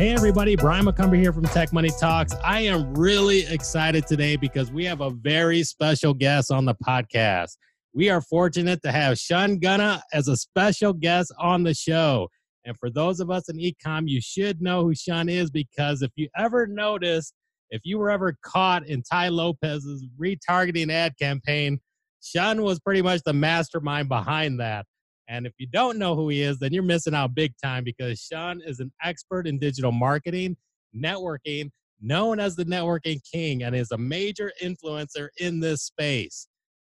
Hey, everybody, Brian McCumber here from Tech Money Talks. I am really excited today because we have a very special guest on the podcast. We are fortunate to have Shungunna as a special guest on the show. And for those of us in ecom, you should know who Shun is because if you ever noticed, if you were ever caught in Tai Lopez's retargeting ad campaign, Shun was pretty much the mastermind behind that. And if you don't know who he is, then you're missing out big time because Shun is an expert in digital marketing, networking, known as the networking king, and is a major influencer in this space.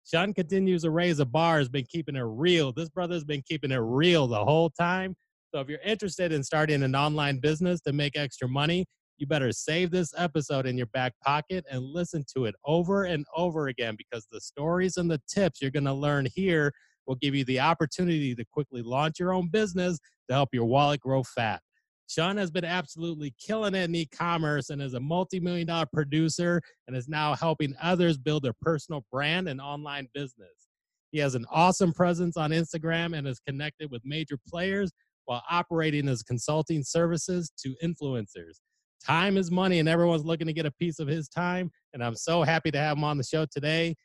Shun continues to raise the bar, has been keeping it real. This brother's been keeping it real the whole time. So if you're interested in starting an online business to make extra money, you better save this episode in your back pocket and listen to it over and over again because the stories and the tips you're going to learn here will give you the opportunity to quickly launch your own business to help your wallet grow fat. Shun has been absolutely killing it in e commerce and is a multi million dollar producer and is now helping others build their personal brand and online business. He has an awesome presence on Instagram and is connected with major players while operating as consulting services to influencers. Time is money, and everyone's looking to get a piece of his time. And I'm so happy to have him on the show today.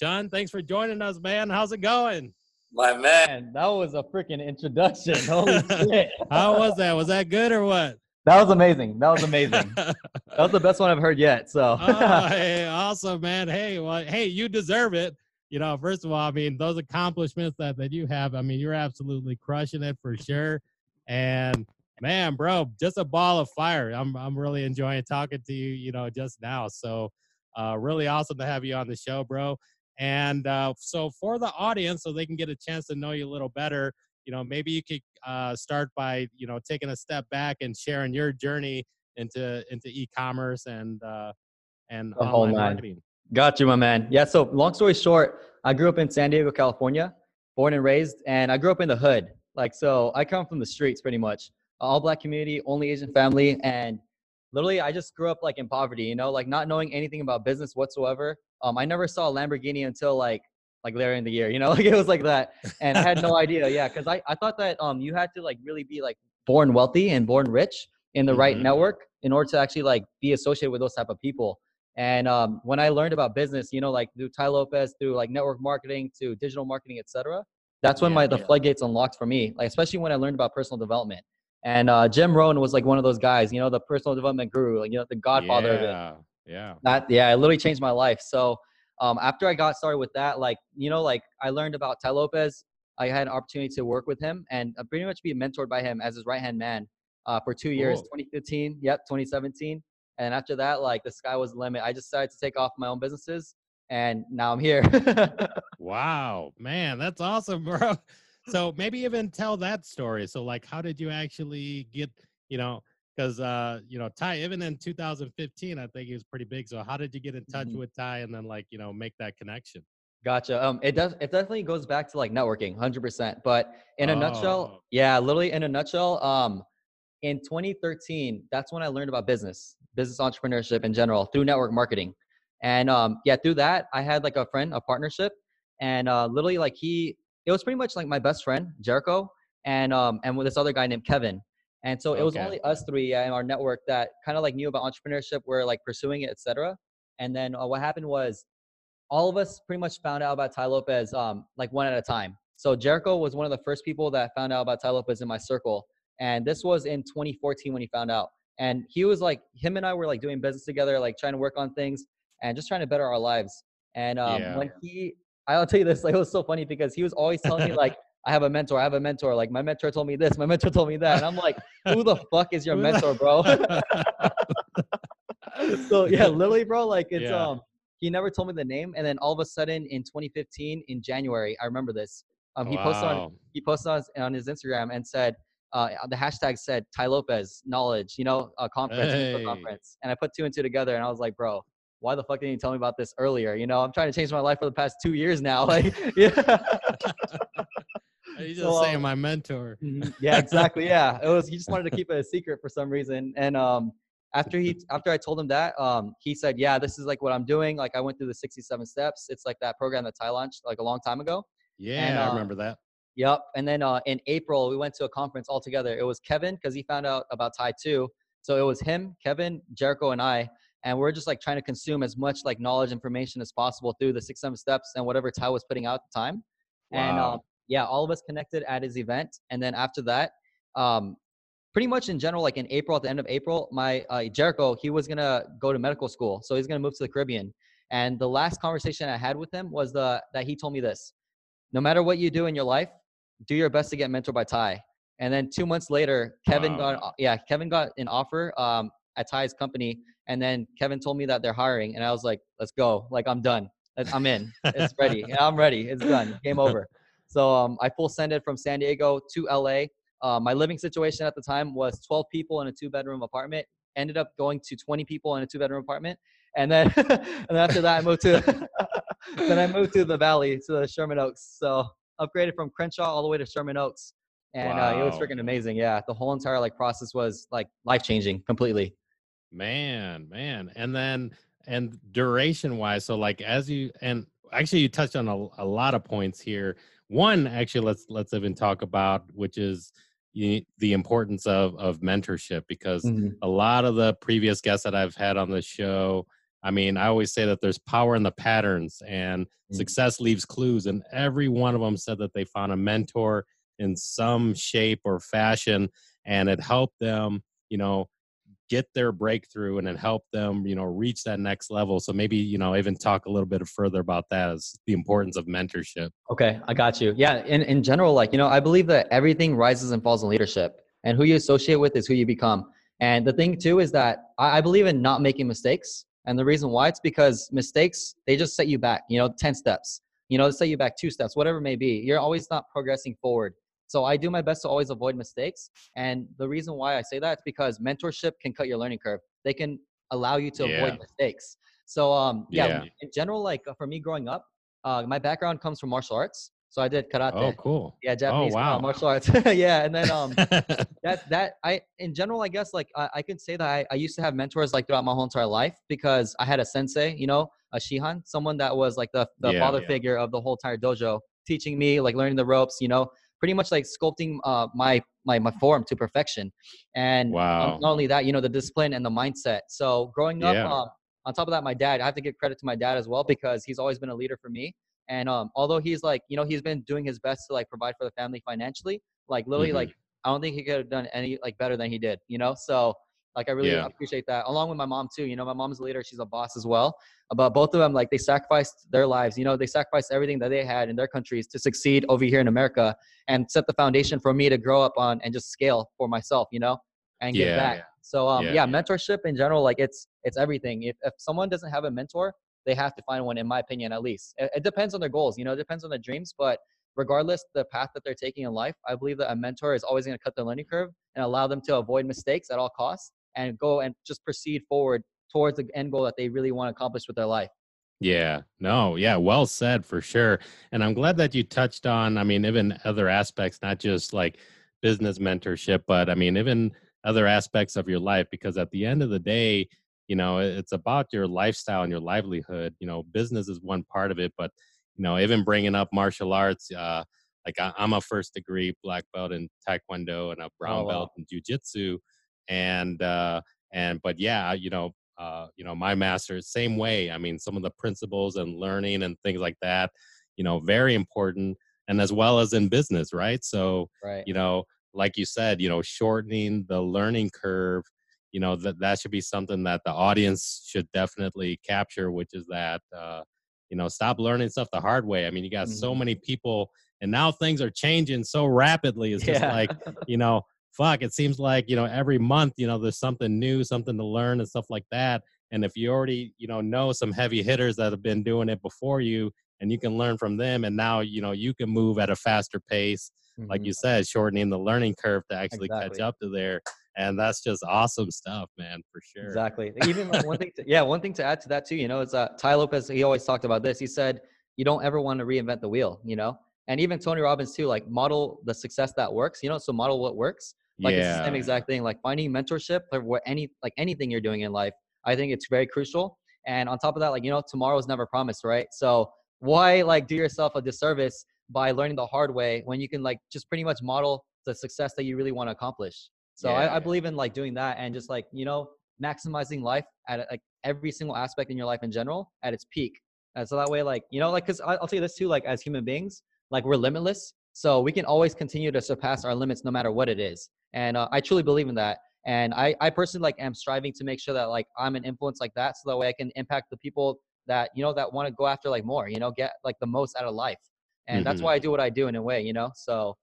Shun, thanks for joining us, man. How's it going? My man, that was a freaking introduction. Holy shit. How was that? Was that good or what? That was amazing. That was amazing. that was the best one I've heard yet. So, oh, hey, awesome, man. Hey, well, hey, you deserve it. You know, first of all, I mean, those accomplishments that, that you have, I mean, you're absolutely crushing it for sure. And man, bro, just a ball of fire. I'm I'm really enjoying talking to you, you know, just now. So, uh, really awesome to have you on the show, bro. And uh, so for the audience, so they can get a chance to know you a little better, you know, maybe you could uh, start by, you know, taking a step back and sharing your journey into into e-commerce and uh, and the online marketing. Got you, my man. Yeah. So long story short, I grew up in San Diego, California, born and raised, and I grew up in the hood. Like, so I come from the streets pretty much. All black community, only Asian family, and literally I just grew up like in poverty, you know, like not knowing anything about business whatsoever. Um, I never saw a Lamborghini until like like later in the year, you know, like it was like that, and I had no idea. Yeah, because I I thought that um you had to like really be like born wealthy and born rich in the mm-hmm. right network in order to actually like be associated with those type of people. And um, when I learned about business, you know, like through Tai Lopez, through like network marketing, to digital marketing, etc., that's when yeah, my the yeah. floodgates unlocked for me. Like especially when I learned about personal development. And uh, Jim Rohn was like one of those guys, you know, the personal development guru, like you know, the godfather yeah. of it. Yeah. That yeah, it literally changed my life. So um, after I got started with that, like you know, like I learned about Tai Lopez. I had an opportunity to work with him and uh, pretty much be mentored by him as his right hand man uh, for two years, 2015, yep, 2017. And after that, like the sky was the limit. I just decided to take off my own businesses, and now I'm here. wow, man, that's awesome, bro. So maybe even tell that story. So like, how did you actually get, you know, because uh, you know Tai, even in 2015 I think he was pretty big. So how did you get in touch mm-hmm. with Tai and then like you know make that connection? Gotcha. Um, it does. It definitely goes back to like networking, hundred percent. But in a oh. nutshell, yeah, literally in a nutshell, um, in 2013, that's when I learned about business, business entrepreneurship in general through network marketing, and um, yeah, through that I had like a friend, a partnership, and uh, literally like he, it was pretty much like my best friend Jericho, and um, and with this other guy named Kevin, and so it was only us three in our network that kind of like knew about entrepreneurship, were like pursuing it, etc. And then uh, what happened was all of us pretty much found out about Tai Lopez um, like one at a time. So Jericho was one of the first people that found out about Tai Lopez in my circle. And this was in 2014 when he found out. And he was like, him and I were like doing business together, like trying to work on things and just trying to better our lives. And um, yeah. when he, I'll tell you this, like it was so funny because he was always telling me like, I have a mentor. I have a mentor. Like my mentor told me this. My mentor told me that. And I'm like, who the fuck is your mentor, bro? so yeah, literally, bro. Like it's yeah. um, he never told me the name, and then all of a sudden in 2015 in January, I remember this. Um, he wow. posted on he posted on his, on his Instagram and said. Uh, the hashtag said Tai Lopez knowledge, you know, a conference, hey. conference, and I put two and two together, and I was like, bro, why the fuck didn't you tell me about this earlier? You know, I'm trying to change my life for the past two years now. Like, yeah. He's just so, saying um, my mentor. Mm-hmm. yeah, exactly. Yeah, it was. He just wanted to keep it a secret for some reason. And um, after he, after I told him that, um, he said, "Yeah, this is like what I'm doing. Like I went through the 67 steps. It's like that program that Tai launched like a long time ago." Yeah, and, uh, I remember that. Yep. And then uh, in April, we went to a conference all together. It was Kevin because he found out about Tai too. So it was him, Kevin, Jericho, and I, and we're just like trying to consume as much like knowledge, information as possible through the six, seven steps and whatever Tai was putting out at the time. Wow. And um, yeah, all of us connected at his event, and then after that, um, pretty much in general, like in April, at the end of April, my uh, Jericho, he was gonna go to medical school, so he's gonna move to the Caribbean. And the last conversation I had with him was the that he told me this: no matter what you do in your life, do your best to get mentored by Tai. And then two months later, Kevin wow. got yeah, Kevin got an offer um, at Tai's company, and then Kevin told me that they're hiring, and I was like, let's go, like I'm done, I'm in, it's ready, I'm ready, it's done, game over. So um, I full sended from San Diego to LA. Uh, my living situation at the time was 12 people in a two bedroom apartment. Ended up going to 20 people in a two bedroom apartment, and then and after that I moved to then I moved to the valley to the Sherman Oaks. So upgraded from Crenshaw all the way to Sherman Oaks, and wow. uh, it was freaking amazing. Yeah, the whole entire like process was like life changing completely. Man, man, and then and duration wise, so like as you and actually you touched on a, a lot of points here. One, actually, let's let's even talk about which is the importance of of mentorship because mm-hmm. a lot of the previous guests that I've had on the show, I mean, I always say that there's power in the patterns and mm-hmm. success leaves clues, and every one of them said that they found a mentor in some shape or fashion, and it helped them, you know, get their breakthrough and then help them you know reach that next level. So maybe you know even talk a little bit further about that as the importance of mentorship. Okay i got you. Yeah in, in general like you know i believe that everything rises and falls in leadership and who you associate with is who you become. And the thing too is that i, I believe in not making mistakes and the reason why it's because mistakes they just set you back you know 10 steps. You know set you back two steps whatever it may be. You're always not progressing forward so I do my best to always avoid mistakes. And the reason why I say that is because mentorship can cut your learning curve. They can allow you to yeah. avoid mistakes. So um, yeah, yeah, in general, like for me growing up, uh, my background comes from martial arts. So I did karate. Oh, cool. Yeah, Japanese oh, wow. uh, martial arts. yeah, and then um, that that I in general, I guess like I, I can say that I, I used to have mentors like throughout my whole entire life because I had a sensei, you know, a shihan, someone that was like the the yeah, father figure of the whole entire dojo, teaching me like learning the ropes, you know, pretty much like sculpting uh, my my my form to perfection. And wow. not only that, you know, the discipline and the mindset. So growing up, yeah. um, on top of that, my dad, I have to give credit to my dad as well because he's always been a leader for me. And um, although he's like, you know, he's been doing his best to like provide for the family financially, like literally, mm-hmm. like I don't think he could have done any like better than he did, you know. So like I really yeah. appreciate that. Along with my mom too. You know, my mom's a leader. She's a boss as well. But both of them, like they sacrificed their lives. You know, they sacrificed everything that they had in their countries to succeed over here in America and set the foundation for me to grow up on and just scale for myself. You know, and get yeah, back. Yeah. So um, yeah, yeah, mentorship in general, like it's it's everything. If if someone doesn't have a mentor, they have to find one. In my opinion, at least it, it depends on their goals. You know, it depends on their dreams, but regardless the path that they're taking in life, I believe that a mentor is always going to cut the learning curve and allow them to avoid mistakes at all costs and go and just proceed forward towards the end goal that they really want to accomplish with their life. Yeah, no, yeah, well said for sure. And I'm glad that you touched on, I mean, even other aspects, not just like business mentorship, but I mean, even other aspects of your life, because at the end of the day, you know, it's about your lifestyle and your livelihood. You know, business is one part of it, but, you know, even bringing up martial arts, uh, like I, am a first degree black belt in Taekwondo and a brown oh, wow. belt in Jiu Jitsu and uh, and but yeah, you know, uh, you know, my master same way. I mean, some of the principles and learning and things like that, you know, very important, and as well as in business, right? So, right. you know, like you said, you know, shortening the learning curve. You know that that should be something that the audience should definitely capture, which is that uh, you know stop learning stuff the hard way. I mean, you got mm-hmm. so many people, and now things are changing so rapidly. It's just yeah. like you know fuck, it seems like, you know, every month, you know, there's something new, something to learn and stuff like that. And if you already, you know, know some heavy hitters that have been doing it before you and you can learn from them and now, you know, you can move at a faster pace, mm-hmm. like you said, shortening the learning curve to actually exactly. catch up to there. And that's just awesome stuff, man, for sure. Exactly. Even one thing, to, yeah, one thing to add to that too, you know, is uh, Tai Lopez. He always talked about this. He said, "You don't ever want to reinvent the wheel," you know. And even Tony Robbins too, like model the success that works, you know. So model what works. Like yeah. it's the same exact thing. Like finding mentorship for what any like anything you're doing in life. I think it's very crucial. And on top of that, like you know, tomorrow's never promised, right? So why like do yourself a disservice by learning the hard way when you can like just pretty much model the success that you really want to accomplish? So yeah. I, I believe in like doing that and just like you know maximizing life at like every single aspect in your life in general at its peak. And so that way, like you know, like because I'll tell you this too, like as human beings, like we're limitless, so we can always continue to surpass our limits no matter what it is. And uh, I truly believe in that. And I, I personally like am striving to make sure that like I'm an influence like that, so that way I can impact the people that you know that want to go after like more, you know, get like the most out of life. And mm-hmm. that's why I do what I do in a way, you know. So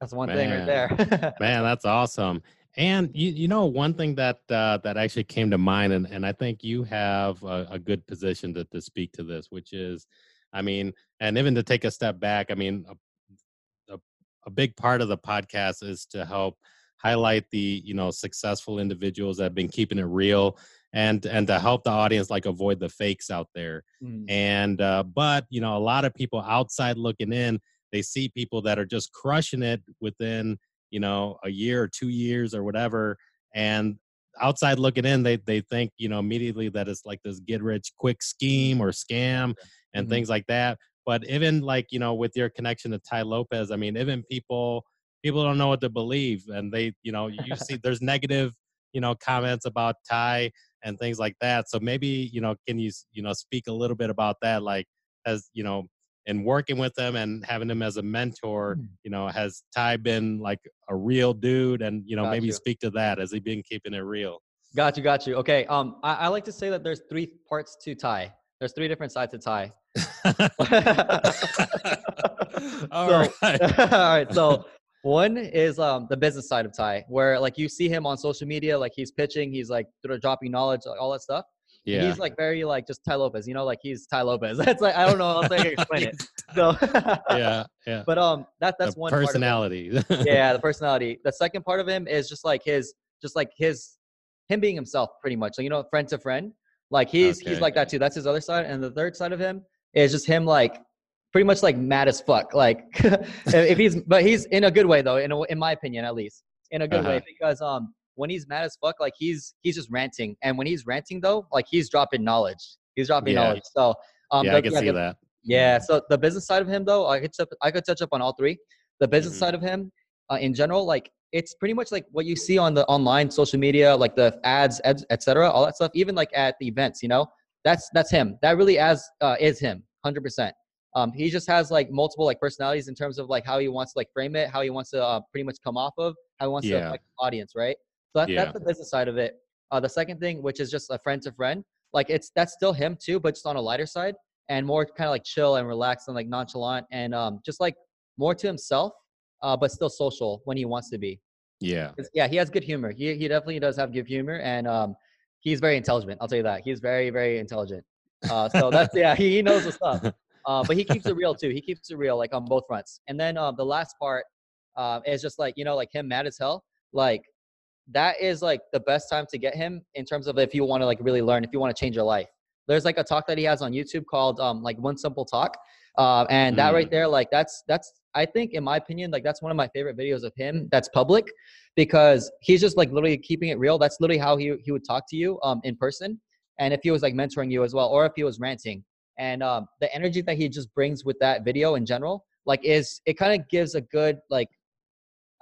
that's one Man. thing right there. Man, that's awesome. And you, you know, one thing that uh, that actually came to mind, and, and I think you have a, a good position to, to speak to this, which is, I mean, and even to take a step back, I mean, a, a, a big part of the podcast is to help highlight the you know successful individuals that have been keeping it real and and to help the audience like avoid the fakes out there mm. and uh but you know a lot of people outside looking in they see people that are just crushing it within you know a year or two years or whatever and outside looking in they they think you know immediately that it's like this get rich quick scheme or scam and mm-hmm. things like that. But even like you know with your connection to Tai Lopez i mean even people people don't know what to believe and they you know you see there's negative you know comments about Tai and things like that. So maybe you know can you you know speak a little bit about that? Like as you know and working with them and having him as a mentor, mm. you know, has Tai been like a real dude? And you know, got maybe you. speak to that. Has he been keeping it real? Got you, got you. Okay. Um, I, I like to say that there's three parts to Tai. There's three different sides to Tai. all so, right. all right. So one is um the business side of Tai, where like you see him on social media, like he's pitching, he's like dropping knowledge, all that stuff. Yeah. He's like very like just Tai Lopez, you know, like he's Tai Lopez. That's like I don't know how to explain it. So yeah, yeah. But um, that that's the one personality. yeah, the personality. The second part of him is just like his, just like his, him being himself, pretty much. So you know, friend to friend. Like he's okay. he's like that too. That's his other side. And the third side of him is just him like pretty much like mad as fuck. Like if he's, but he's in a good way though. In a, in my opinion, at least in a good uh-huh. way because um when he's mad as fuck, like he's he's just ranting. And when he's ranting though, like he's dropping knowledge. He's dropping yeah. knowledge. So um, yeah, the, I can yeah, see the, that. Yeah. So the business side of him though, I could I could touch up on all three. The business mm-hmm. side of him, uh, in general, like it's pretty much like what you see on the online social media, like the ads, etc., all that stuff. Even like at the events, you know, that's that's him. That really as uh, is him, hundred percent. Um, he just has like multiple like personalities in terms of like how he wants to like frame it, how he wants to uh, pretty much come off of, how he wants yeah. to affect the audience, right? So that, yeah. that's the business side of it. Uh, the second thing, which is just a friend to friend, like it's that's still him too, but just on a lighter side and more kind of like chill and relaxed and like nonchalant and um, just like more to himself, uh, but still social when he wants to be. Yeah. Yeah, he has good humor. He he definitely does have good humor, and um, he's very intelligent. I'll tell you that. He's very very intelligent. Uh, so that's yeah, he, he knows the stuff. Uh, but he keeps it real too. He keeps it real, like on both fronts. And then uh, the last part uh, is just like you know, like him mad as hell. Like that is like the best time to get him in terms of if you want to like really learn, if you want to change your life. There's like a talk that he has on YouTube called um like One Simple Talk, uh, and that right mm. there, like that's that's I think in my opinion, like that's one of my favorite videos of him that's public because he's just like literally keeping it real. That's literally how he he would talk to you um in person, and if he was like mentoring you as well, or if he was ranting, and um the energy that he just brings with that video in general, like is it kind of gives a good like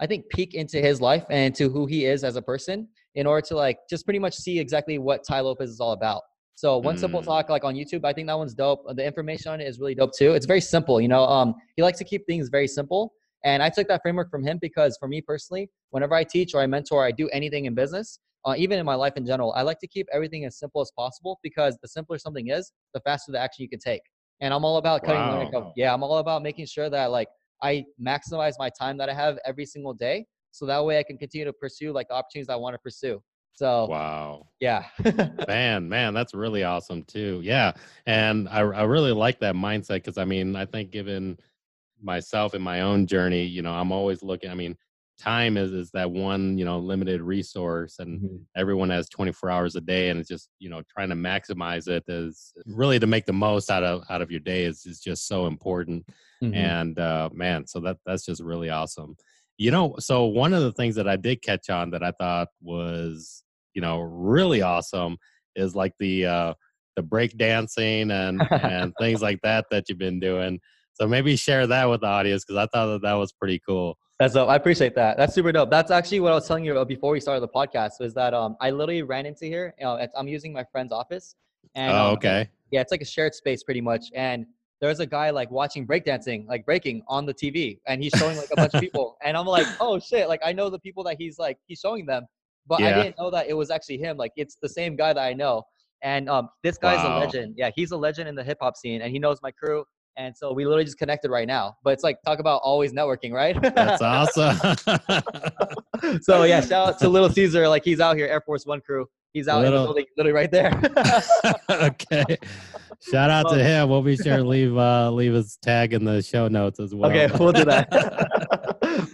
I think peek into his life and to who he is as a person in order to like just pretty much see exactly what Tai Lopez is all about. So one mm. simple talk like on YouTube, I think that one's dope. The information on it is really dope too. It's very simple, you know. Um, he likes to keep things very simple, and I took that framework from him because for me personally, whenever I teach or I mentor, I do anything in business, uh, even in my life in general, I like to keep everything as simple as possible because the simpler something is, the faster the action you can take. And I'm all about cutting wow. Yeah, I'm all about making sure that like I maximize my time that I have every single day. So that way I can continue to pursue like the opportunities I want to pursue. So wow, yeah, man, man, that's really awesome too. Yeah, and I I really like that mindset because I mean I think given myself in my own journey, you know, I'm always looking. I mean, time is is that one you know limited resource, and mm-hmm. everyone has 24 hours a day, and it's just you know trying to maximize it is really to make the most out of out of your day is is just so important. Mm-hmm. And uh, man, so that that's just really awesome. You know, so one of the things that I did catch on that I thought was, you know, really awesome is like the uh the break dancing and and things like that that you've been doing. So maybe share that with the audience because I thought that that was pretty cool. That's dope. I appreciate that. That's super dope. That's actually what I was telling you about before we started the podcast. Was that um I literally ran into here. You know, I'm using my friend's office. And, oh, um, okay. Um, yeah, it's like a shared space pretty much. And there's a guy like watching breakdancing, like breaking on the TV, and he's showing like a bunch of people. And I'm like, oh shit! Like I know the people that he's like he's showing them, but yeah. I didn't know that it was actually him. Like it's the same guy that I know. And um, this guy's wow. a legend. Yeah, he's a legend in the hip hop scene, and he knows my crew. And so we literally just connected right now. But it's like talk about always networking, right? That's awesome. so yeah, shout out to Little Caesar. Like he's out here, Air Force One crew. He's out Little... in the building, literally right there. okay. Shout out to him. We'll be sure to leave uh, leave his tag in the show notes as well. Okay, we'll do that.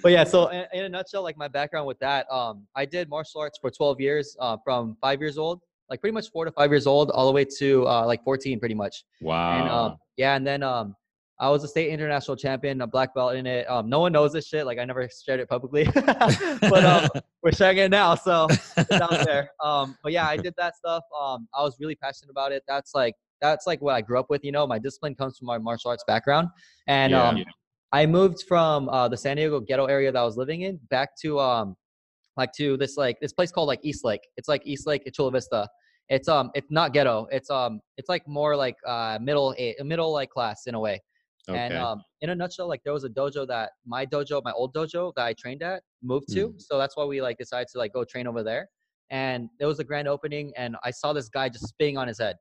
but yeah, so in, in, a nutshell, like my background with that, um, I did martial arts for 12 years, uh, from five years old, like pretty much four to five years old, all the way to uh, like 14, pretty much. Wow. And um, yeah, and then um, I was a state international champion, a black belt in it. Um, no one knows this shit. Like I never shared it publicly, but um, we're sharing it now, so it's out there. Um, but yeah, I did that stuff. Um, I was really passionate about it. That's like that's like what I grew up with. You know, my discipline comes from my martial arts background, and yeah, um, yeah. I moved from uh, the San Diego ghetto area that I was living in back to um, like to this like this place called like East Lake. It's like East Lake, Chula Vista. It's um, it's not ghetto. It's um, it's like more like uh, middle a middle like class in a way. Okay. And um, in a nutshell, like there was a dojo that my dojo, my old dojo that I trained at, moved to. Mm. So that's why we like decided to like go train over there. And there was a grand opening, and I saw this guy just spitting on his head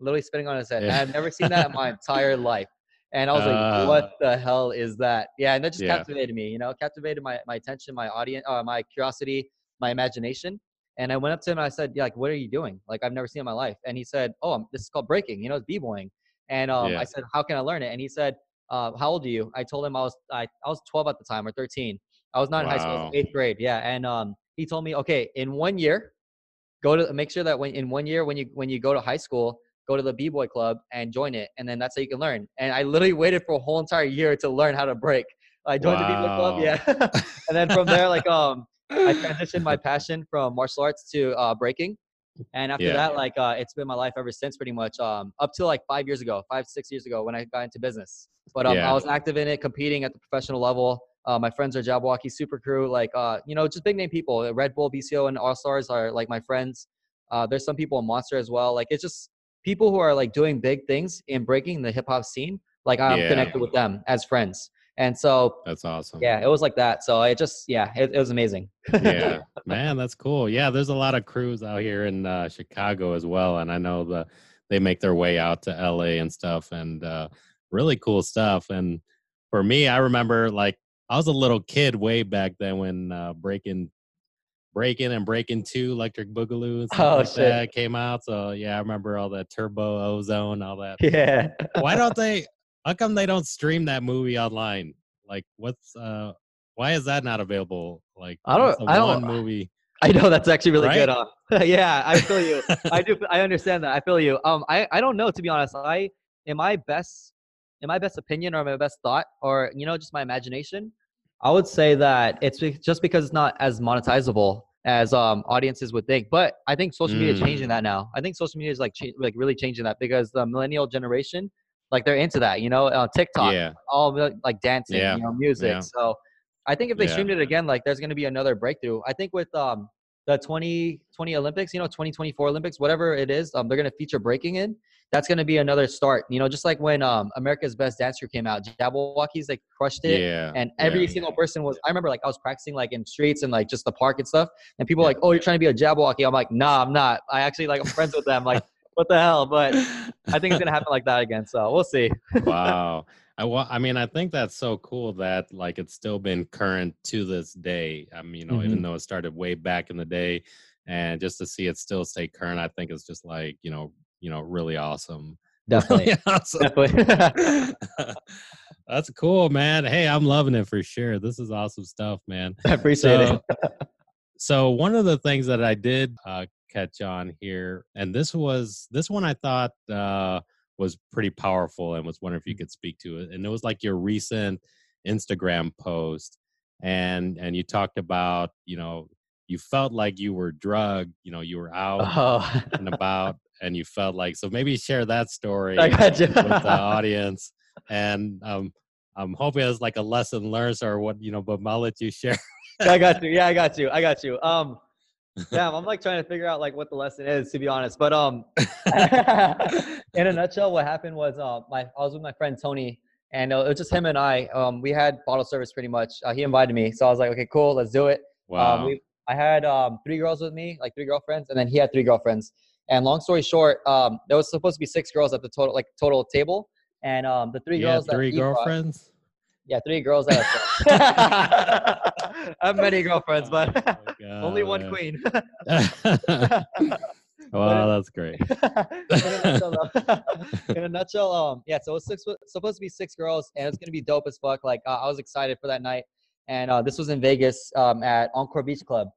literally spitting on his head. Yeah. I've never seen that in my entire life. And I was uh, like, what the hell is that? Yeah. And that just yeah. captivated me, you know, captivated my, my attention, my audience, uh, my curiosity, my imagination. And I went up to him and I said, yeah, like, what are you doing? Like, I've never seen in my life. And he said, oh, this is called breaking, you know, it's b-boying. And um, yeah. I said, how can I learn it? And he said, uh, how old are you? I told him I was, I, I was 12 at the time or 13. I was not wow. in high school, I was eighth grade. Yeah. And um, he told me, okay, in one year, go to make sure that when in one year, when you, when you go to high school, go to the b-boy club and join it and then that's how you can learn and i literally waited for a whole entire year to learn how to break i joined wow. the b-boy club yeah and then from there like um i transitioned my passion from martial arts to uh, breaking and after yeah. that like uh, it's been my life ever since pretty much um up to like five years ago five six years ago when i got into business but um, yeah. i was active in it competing at the professional level uh, my friends are Jabbawockeez Super Crew, like uh, you know, just big name people. Red Bull, BC One, and All Stars are like my friends. Uh, there's some people in Monster as well. Like it's just people who are like doing big things in breaking the hip hop scene, like I'm yeah. connected with them as friends. And so that's awesome. Yeah, it was like that. So I just, yeah, it, it was amazing. yeah, man, that's cool. Yeah, there's a lot of crews out here in uh, Chicago as well, and I know the they make their way out to LA and stuff, and uh, really cool stuff. And for me, I remember like I was a little kid way back then when uh, breaking Breaking and Breaking Two, Electric Boogaloo, and oh, like shit. that came out. So yeah, I remember all that Turbo Ozone, all that. Yeah. why don't they? How come they don't stream that movie online? Like, what's uh? Why is that not available? Like, I don't. I don't. Movie. I know that's actually really right? good. Yeah, I feel you. I do. I understand that. I feel you. Um, I I don't know to be honest. I in my best in my best opinion or my best thought or you know just my imagination I would say that it's just because it's not as monetizable as um, audiences would think. But I think social media is changing mm. that now. I think social media is like cha- like really changing that because the millennial generation, like they're into that. You know, uh, TikTok, yeah. all like dancing, yeah. you know, music. Yeah. So I think if they streamed it again, like there's going to be another breakthrough. I think with um, the 2020 Olympics, you know, 2024 Olympics, whatever it is, um, they're going to feature breaking in that's going to be another start. You know, just like when um, America's Best Dancer came out, Jabbawockeez like crushed it, yeah, and every yeah. single person was. I remember like I was practicing like in streets and like just the park and stuff, and people yeah. like, "Oh, you're trying to be a Jabbawockeez." I'm like, "Nah, I'm not. I actually like I'm friends with them." Like, what the hell? But I think it's gonna happen like that again. So we'll see. wow. I, well, I mean, I think that's so cool that like it's still been current to this day. I mean, you know, mm-hmm. even though it started way back in the day, and just to see it still stay current, I think it's just like you know, you know, really awesome. Definitely. Really awesome. Definitely. That's cool, man. Hey, I'm loving it for sure. This is awesome stuff, man. I appreciate so, it. so one of the things that I did uh, catch on here, and this was this one I thought uh, was pretty powerful, and was wondering if you mm. could speak to it. And it was like your recent Instagram post, and and you talked about you know you felt like you were drugged, you know, you were out oh. and about, and you felt like so maybe share that story with the audience and um I'm hoping it's like a lesson learned or what you know, but I'll let you share. I got you. Yeah, I got you. I got you. Um, damn, I'm like trying to figure out like what the lesson is to be honest. But um, in a nutshell, what happened was uh, my I was with my friend Tony, and uh, it was just him and I. Um, we had bottle service pretty much. Uh, he invited me, so I was like, okay, cool, let's do it. Wow. Um, we, I had um, three girls with me, like three girlfriends, and then he had three girlfriends. And long story short, um, there was supposed to be six girls at the total, like total table, and um, the three you girls. three that he brought- girlfriends. yeah, three girls. I have many girlfriends, but Oh, only one God. queen. wow, that's great. in, a nutshell, in a nutshell, um, yeah. So it was six, supposed to be six girls, and it's gonna be dope as fuck. Like uh, I was excited for that night, and uh, this was in Vegas um, at Encore Beach Club,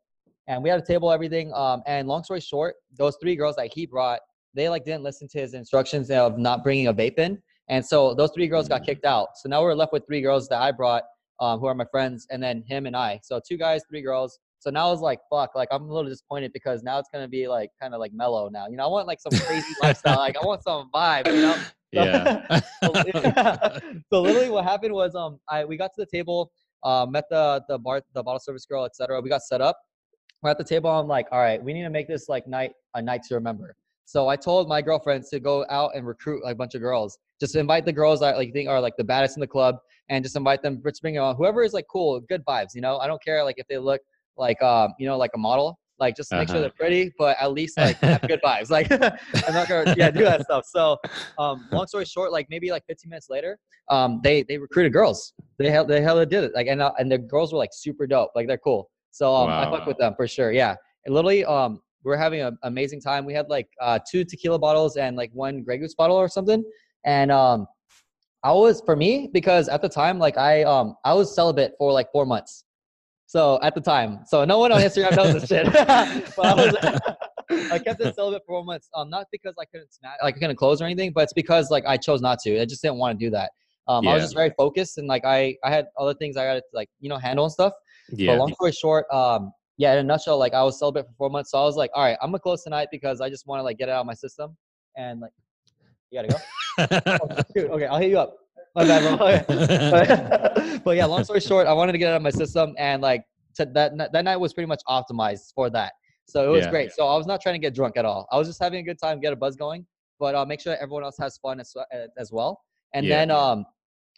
and we had a table, everything. Um, and long story short, those three girls that he brought, they like didn't listen to his instructions of not bringing a vape in, and so those three girls got kicked out. So now we're left with three girls that I brought, um, who are my friends, and then him and I. So two guys, three girls. So now I was like, fuck, like I'm a little disappointed because now it's gonna be like kind of like mellow now. You know, I want like some crazy lifestyle. Like I want some vibe, you know? Yeah. so literally what happened was um I we got to the table, uh, met the the bar the bottle service girl, etc. We got set up. We're at the table. I'm like, all right, we need to make this like night a night to remember. So I told my girlfriends to go out and recruit like, a bunch of girls. Just invite the girls that like you think are like the baddest in the club, and just invite them. Just bring on whoever is like cool, good vibes. You know, I don't care like if they look like um you know like a model. Like just make sure Uh-huh. they're pretty, but at least like have good vibes. Like I'm not gonna yeah do that stuff. So um long story short, like maybe like 15 minutes later, um they they recruited girls. They hell they hella did it. Like and uh, and the girls were like super dope. Like they're cool. So um I fuck with them for sure. Yeah. And literally um we're having an amazing time. We had like uh two tequila bottles and like one Grey Goose bottle or something. And um I was for me because at the time like I um I was celibate for like four months. So at the time, so no one on Instagram knows this shit. but I was, I kept it celibate for four months. Um, not because I couldn't smash, like I couldn't close or anything, but it's because like I chose not to. I just didn't want to do that. Um, I was just very focused and like I I had other things I got to like you know handle and stuff. Yeah. But long story short, um, yeah, in a nutshell, like I was celibate for four months, so I was like, all right, I'm gonna close tonight because I just want to like get it out of my system and like, you gotta go. Oh. Okay, I'll hit you up. My bad, bro. Okay. but yeah, long story short, I wanted to get it out of my system, and like to, that that night was pretty much optimized for that. So it was Yeah. great. So I was not trying to get drunk at all. I was just having a good time, get a buzz going, but uh, make sure that everyone else has fun as, uh, as well. And Yeah. then, um,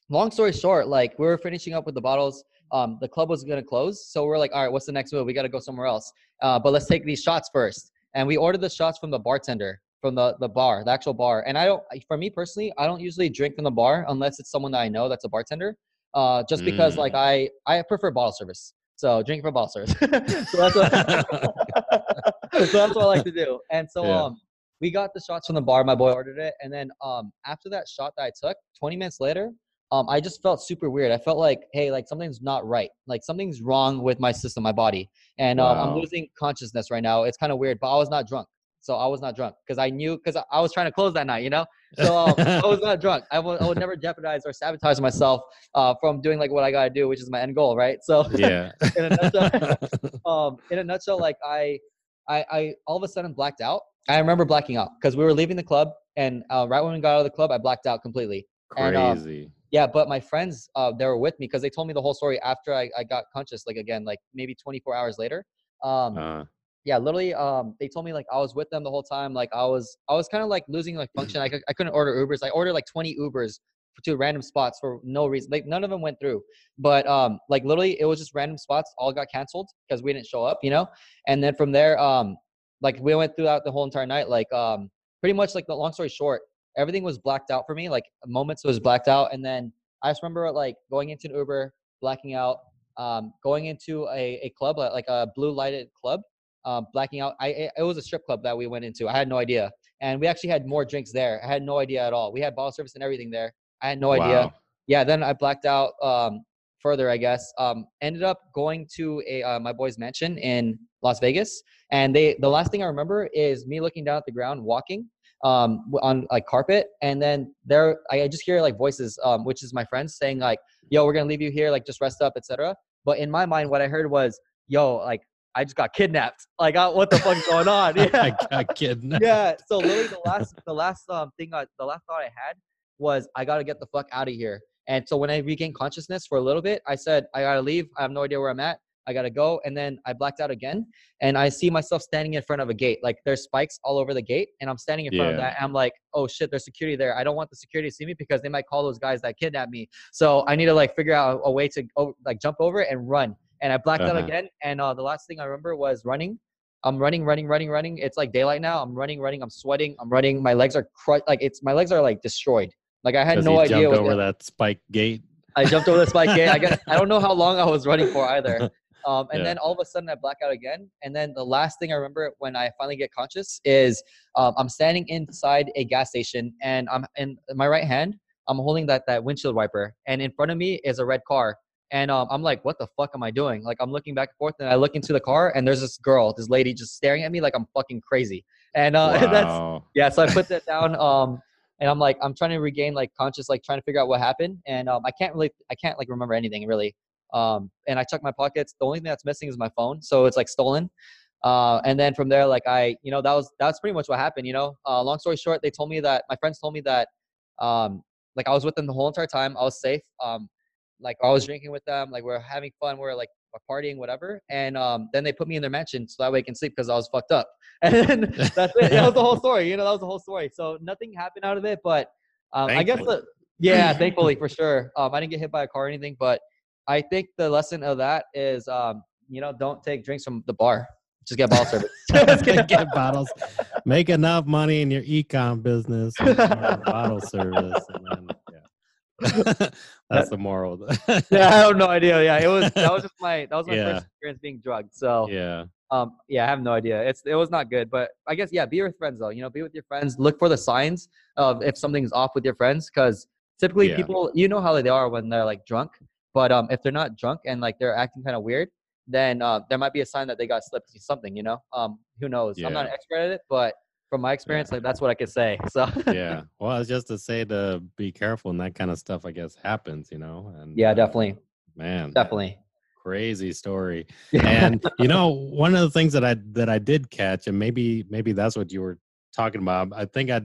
long story short, like we were finishing up with the bottles. Um, the club was gonna close, so we're like, all right, what's the next move? We got to go somewhere else. Uh, but let's take these shots first. And we ordered the shots from the bartender from the the bar, the actual bar. And I don't, for me personally, I don't usually drink from the bar unless it's someone that I know that's a bartender. Uh, just because like I I prefer bottle service. So drink from bottle service. so that's what so that's what I like to do. And so Yeah. um we got the shots from the bar. My boy ordered it, and then um after that shot that I took, 20 minutes later, um I just felt super weird. I felt like hey, like something's not right. Like something's wrong with my system, my body, and um, I'm losing consciousness right now. It's kind of weird, but I was not drunk. So I was not drunk because I knew because I, I was trying to close that night, you know. So um, I was not drunk. I would, would never jeopardize or sabotage myself uh, from doing like what I gotta do, which is my end goal, right? So yeah. in a nutshell, um, in a nutshell, like I, I, I all of a sudden blacked out. I remember blacking out because we were leaving the club, and uh, right when we got out of the club, I blacked out completely. And, um, Crazy. Yeah, but my friends, uh, they were with me because they told me the whole story after I, I got conscious, like again, like maybe 24 hours later. Um, Uh, yeah, literally, um, they told me like I was with them the whole time. Like I was, I was kind of like losing like function. I, I couldn't order Ubers. I ordered like 20 Ubers to random spots for no reason. Like none of them went through. But um, like literally, it was just random spots. All got canceled because we didn't show up. You know. And then from there, um, like we went throughout the whole entire night. Like um, pretty much like the long story short, everything was blacked out for me. Like moments was blacked out, and then I just remember like going into an Uber, blacking out, um, going into a, a club like a blue lighted club um, blacking out. I it, was a strip club that we went into. I had no idea, and we actually had more drinks there. I had no idea at all. We had bottle service and everything there. I had no idea. wow. Yeah, then I blacked out um, further. I guess um, ended up going to a uh, my boy's mansion in Las Vegas, and they the last thing I remember is me looking down at the ground, walking um, on like carpet, and then there I I just hear like voices, um, which is my friends saying like, "Yo, we're gonna leave you here, like just rest up, etc." But in my mind, what I heard was, "Yo, like." I just got kidnapped. Like, what the fuck's going on? I Yeah, got kidding. yeah. So literally, the last, the last um thing, I, the last thought I had was, I gotta get the fuck out of here. And so when I regained consciousness for a little bit, I said, I gotta leave. I have no idea where I'm at. I gotta go. And then I blacked out again. And I see myself standing in front of a gate. Like there's spikes all over the gate. And I'm standing in front yeah. of that. I'm like, oh shit, there's security there. I don't want the security to see me because they might call those guys that kidnapped me. So I need to like figure out a, way to like jump over it and run. And I blacked uh-huh. out again. And uh, the last thing I remember was running. I'm running, running, running, running. It's like daylight now. I'm running, running. I'm sweating. I'm running. My legs are crushed. Like it's my legs are like destroyed. Like I had no idea. Jumped over that spike gate. I jumped over the spike gate. I guess I don't know how long I was running for either. Um, and yeah. then all of a sudden I black out again. And then the last thing I remember when I finally get conscious is um, I'm standing inside a gas station and I'm in my right hand. I'm holding that that windshield wiper, and in front of me is a red car. And um, I'm like, what the fuck am I doing? Like I'm looking back and forth, and I look into the car, and there's this girl, this lady, just staring at me like I'm fucking crazy. And uh, wow. that's yeah. So I put that down. Um, and I'm like, I'm trying to regain like conscious, like trying to figure out what happened, and um, I can't really, I can't like remember anything really. Um, and I check my pockets. The only thing that's missing is my phone, so it's like stolen. Uh, and then from there, like I, you know, that was that's pretty much what happened. You know, uh, long story short, they told me that my friends told me that, um, like I was with them the whole entire time. I was safe. Um, like I was drinking with them, like we are having fun, we are like partying, whatever. And um, then they put me in their mansion so that way I can sleep because I was fucked up. And that's it. That was the whole story. You know, that was the whole story. So nothing happened out of it, but um, I guess the, yeah, thankfully for sure. Um, I didn't get hit by a car or anything, but I think the lesson of that is, um, you know, don't take drinks from the bar. Just get bottle service. Just get bottles. Make enough money in your ecom business. bottle service. And then, That's the moral. yeah, I have no idea. Yeah, it was that was just my that was my yeah. first experience being drugged. So yeah, um, yeah, I have no idea. It's it was not good, but I guess yeah, be with friends though. You know, be with your friends. Look for the signs of if something's off with your friends, because typically yeah. people you know how they are when they're like drunk, but um, if they're not drunk and like they're acting kind of weird, then uh, there might be a sign that they got slipped something. You know, um, who knows? Yeah. I'm not an expert at it, but from my experience, yeah. like that's what I could say. So yeah, well, it's just to say to be careful and that kind of stuff. I guess happens, you know. And yeah, definitely. Uh, man, definitely crazy story. and you know, one of the things that I that I did catch, and maybe maybe that's what you were talking about. I think I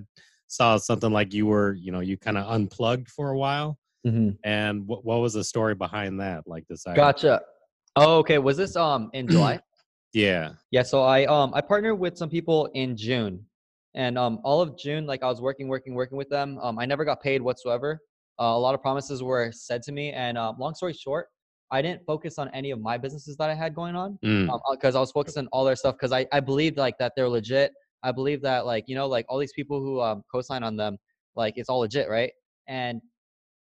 saw something like you were, you know, you kind of unplugged for a while. Mm-hmm. And what what was the story behind that? Like this. Gotcha. Oh, okay. Was this um in July? yeah. Yeah. So I um I partnered with some people in June and um, all of June, like I was working, working, working with them. Um, I never got paid whatsoever. Uh, a lot of promises were said to me, and uh, long story short, I didn't focus on any of my businesses that I had going on because mm. um, uh, I was focused on all their stuff because I, I believed like that they're legit. I believe that like you know like all these people who um, co-sign on them like it's all legit, right? And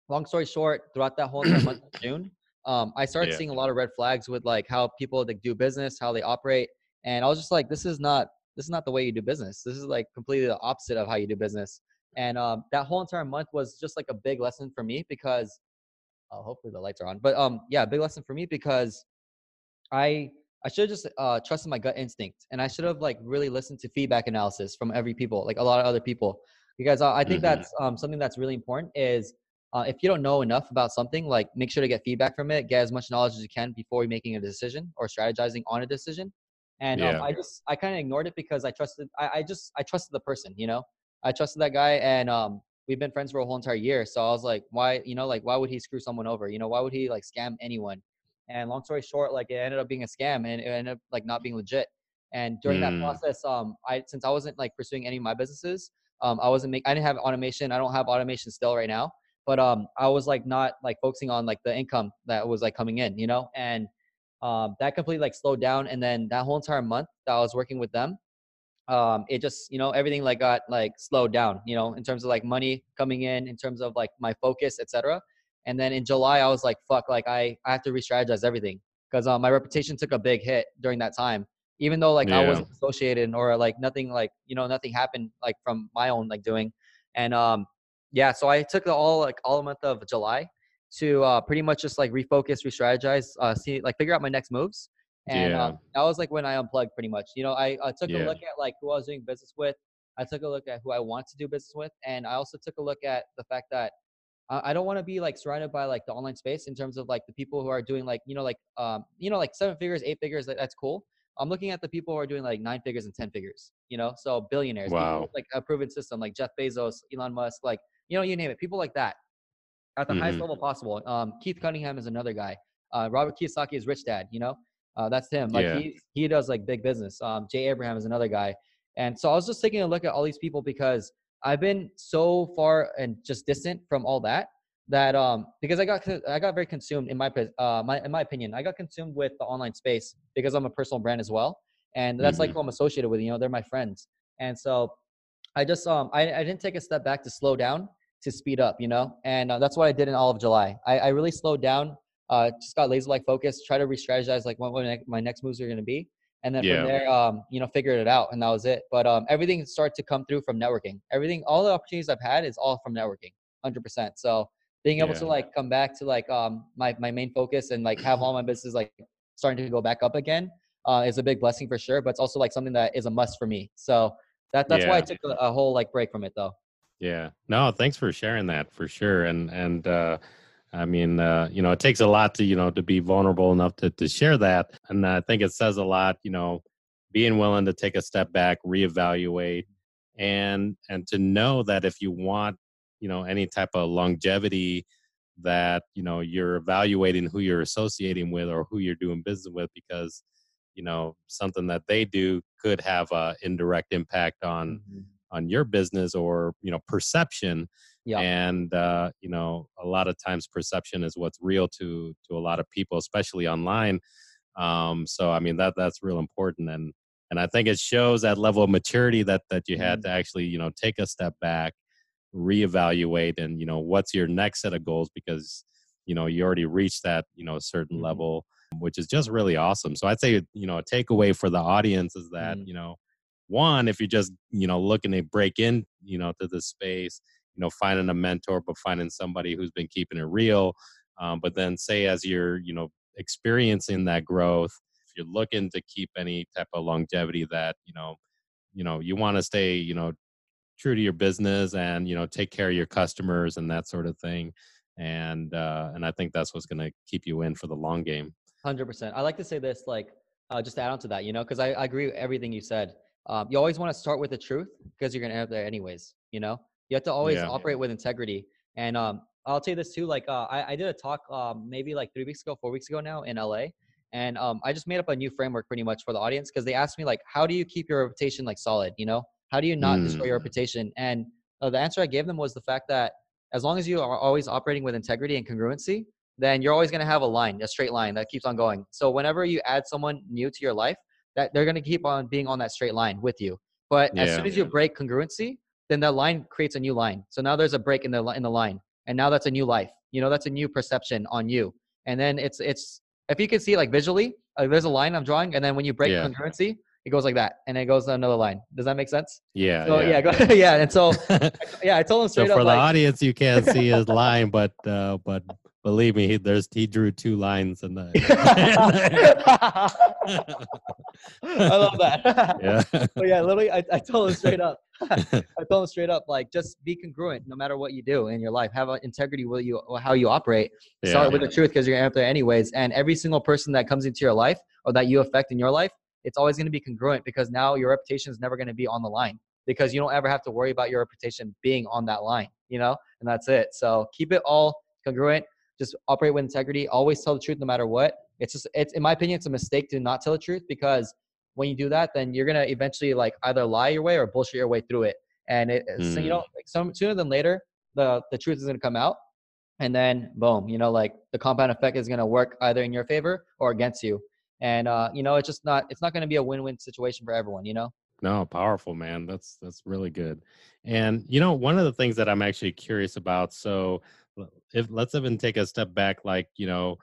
long story short, throughout that whole month of June, um, I started yeah. seeing a lot of red flags with like how people like do business, how they operate, and I was just like, this is not this is not the way you do business. This is like completely the opposite of how you do business. And um, that whole entire month was just like a big lesson for me because, oh, hopefully the lights are on. But um, yeah, big lesson for me because I I should have just uh, trusted my gut instinct, and I should have like really listened to feedback analysis from every people, like a lot of other people, because uh, I think mm-hmm. that's um, something that's really important. Is uh, if you don't know enough about something, like make sure to get feedback from it, get as much knowledge as you can before making a decision or strategizing on a decision and um, yeah. um, I just I kind of ignored it because I trusted I, I just I trusted the person, you know, I trusted that guy, and um, we've been friends for a whole entire year. So I was like, why, you know, like why would he screw someone over? You know, why would he like scam anyone? And long story short, like it ended up being a scam, and it ended up like not being legit. And during mm. that process, um, I since I wasn't like pursuing any of my businesses, um, I wasn't make I didn't have automation. I don't have automation still right now, but um, I was like not like focusing on like the income that was like coming in, you know, and um, that completely like slowed down and then that whole entire month that i was working with them um, it just you know everything like got like slowed down you know in terms of like money coming in in terms of like my focus etc and then in july i was like fuck like i, I have to re-strategize everything because um, my reputation took a big hit during that time even though like yeah. i wasn't associated or like nothing like you know nothing happened like from my own like doing and um yeah so i took the all like all month of july to uh, pretty much just like refocus, re-strategize, uh, see like figure out my next moves. And yeah. um, that was like when I unplugged pretty much. You know, I, I took yeah. a look at like who I was doing business with. I took a look at who I want to do business with, and I also took a look at the fact that I don't want to be like surrounded by like the online space in terms of like the people who are doing like you know like um you know like seven figures, eight figures. That's cool. I'm looking at the people who are doing like nine figures and ten figures. You know, so billionaires. Wow. like a proven system, like Jeff Bezos, Elon Musk, like you know you name it, people like that at the mm-hmm. highest level possible. Um, Keith Cunningham is another guy. Uh, Robert Kiyosaki is rich dad. You know, uh, that's him. Like yeah. he he does like big business. Um, Jay Abraham is another guy. And so I was just taking a look at all these people because I've been so far and just distant from all that that um because I got I got very consumed in my uh my in my opinion I got consumed with the online space because I'm a personal brand as well and that's mm-hmm. like who I'm associated with you know they're my friends and so I just um I, I didn't take a step back to slow down to speed up you know? And uh, that's what I did in all of July. I, I really slowed down uh just got laser like focused try to re-strategize like what, what my next moves are going to be. And then yeah. from there um you know figured it out and that was it. But um everything started to come through from networking. Everything all the opportunities I've had is all from networking 100% so being able yeah. to like come back to like um my, my main focus and like have all my business like starting to go back up again uh, is a big blessing for sure but it's also like something that is a must for me. So that that's yeah. why i took a, a, whole like break from it though yeah no thanks for sharing that for sure and and uh i mean uh you know it takes a lot to you know to be vulnerable enough to to share that and i think it says a lot you know being willing to take a step back reevaluate and and to know that if you want you know any type of longevity that you know you're evaluating who you're associating with or who you're doing business with because you know something that they do could have a indirect impact on mm-hmm. on your business or you know perception yeah. and uh, you know a lot of times perception is what's real to to a lot of people especially online um, so i mean that that's real important and and i think it shows that level of maturity that that you had mm-hmm. to actually you know take a step back reevaluate and you know what's your next set of goals because you know you already reached that you know a certain mm-hmm. level which is just really awesome so i'd say you know a takeaway for the audience is that mm-hmm. you know one if you're just you know looking to break in you know to the space you know finding a mentor but finding somebody who's been keeping it real um, but then say as you're you know experiencing that growth if you're looking to keep any type of longevity that you know you know you want to stay you know true to your business and you know take care of your customers and that sort of thing and uh and i think that's what's going to keep you in for the long game 100% i like to say this like uh, just to add on to that you know because I, I, agree with everything you said um, you always want to start with the truth because you're going to end up there anyways you know you have to always yeah. operate with integrity and um, i'll tell you this too like uh, I, I did a talk um, maybe like three weeks ago four weeks ago now in la and um, i just made up a new framework pretty much for the audience because they asked me like how do you keep your reputation like solid you know how do you not mm. destroy your mm. reputation? And uh, the answer I gave them was the fact that as long as you are always operating with integrity and congruency, then you're always going to have a line, a straight line that keeps on going. So whenever you add someone new to your life, that they're going to keep on being on that straight line with you. But yeah. as soon as you break congruency, then that line creates a new line. So now there's a break in the in the line, and now that's a new life. You know, that's a new perception on you. And then it's it's if you can see like visually, uh, there's a line I'm drawing, and then when you break yeah. congruency, it goes like that, and it goes another line. Does that make sense? Yeah. So, yeah. Yeah, go, yeah. And so, yeah, I told him straight up. so for the like, audience, you can't see his line, but uh, but believe me, there's he drew two lines in the. I love that. Yeah. but yeah, literally, I, I told him straight up. I told him straight up, like, just be congruent no matter what you do in your life. Have integrity with you, how you operate. Yeah. Start with the truth because you're out there anyways. And every single person that comes into your life or that you affect in your life it's always going to be congruent because now your reputation is never going to be on the line because you don't ever have to worry about your reputation being on that line, you know, and that's it. So keep it all congruent. Just operate with integrity. Always tell the truth no matter what. It's just, it's in my opinion, it's a mistake to not tell the truth because when you do that, then you're gonna eventually like either lie your way or bullshit your way through it. And it, mm. so, you know, like some sooner than later, the the truth is gonna come out, and then boom, you know, like the compound effect is gonna work either in your favor or against you and uh, you know it's just not it's not going to be a win-win situation for everyone you know? No powerful man. That's that's really good. And you know one of the things that i'm actually curious about so if let's even take a step back like you know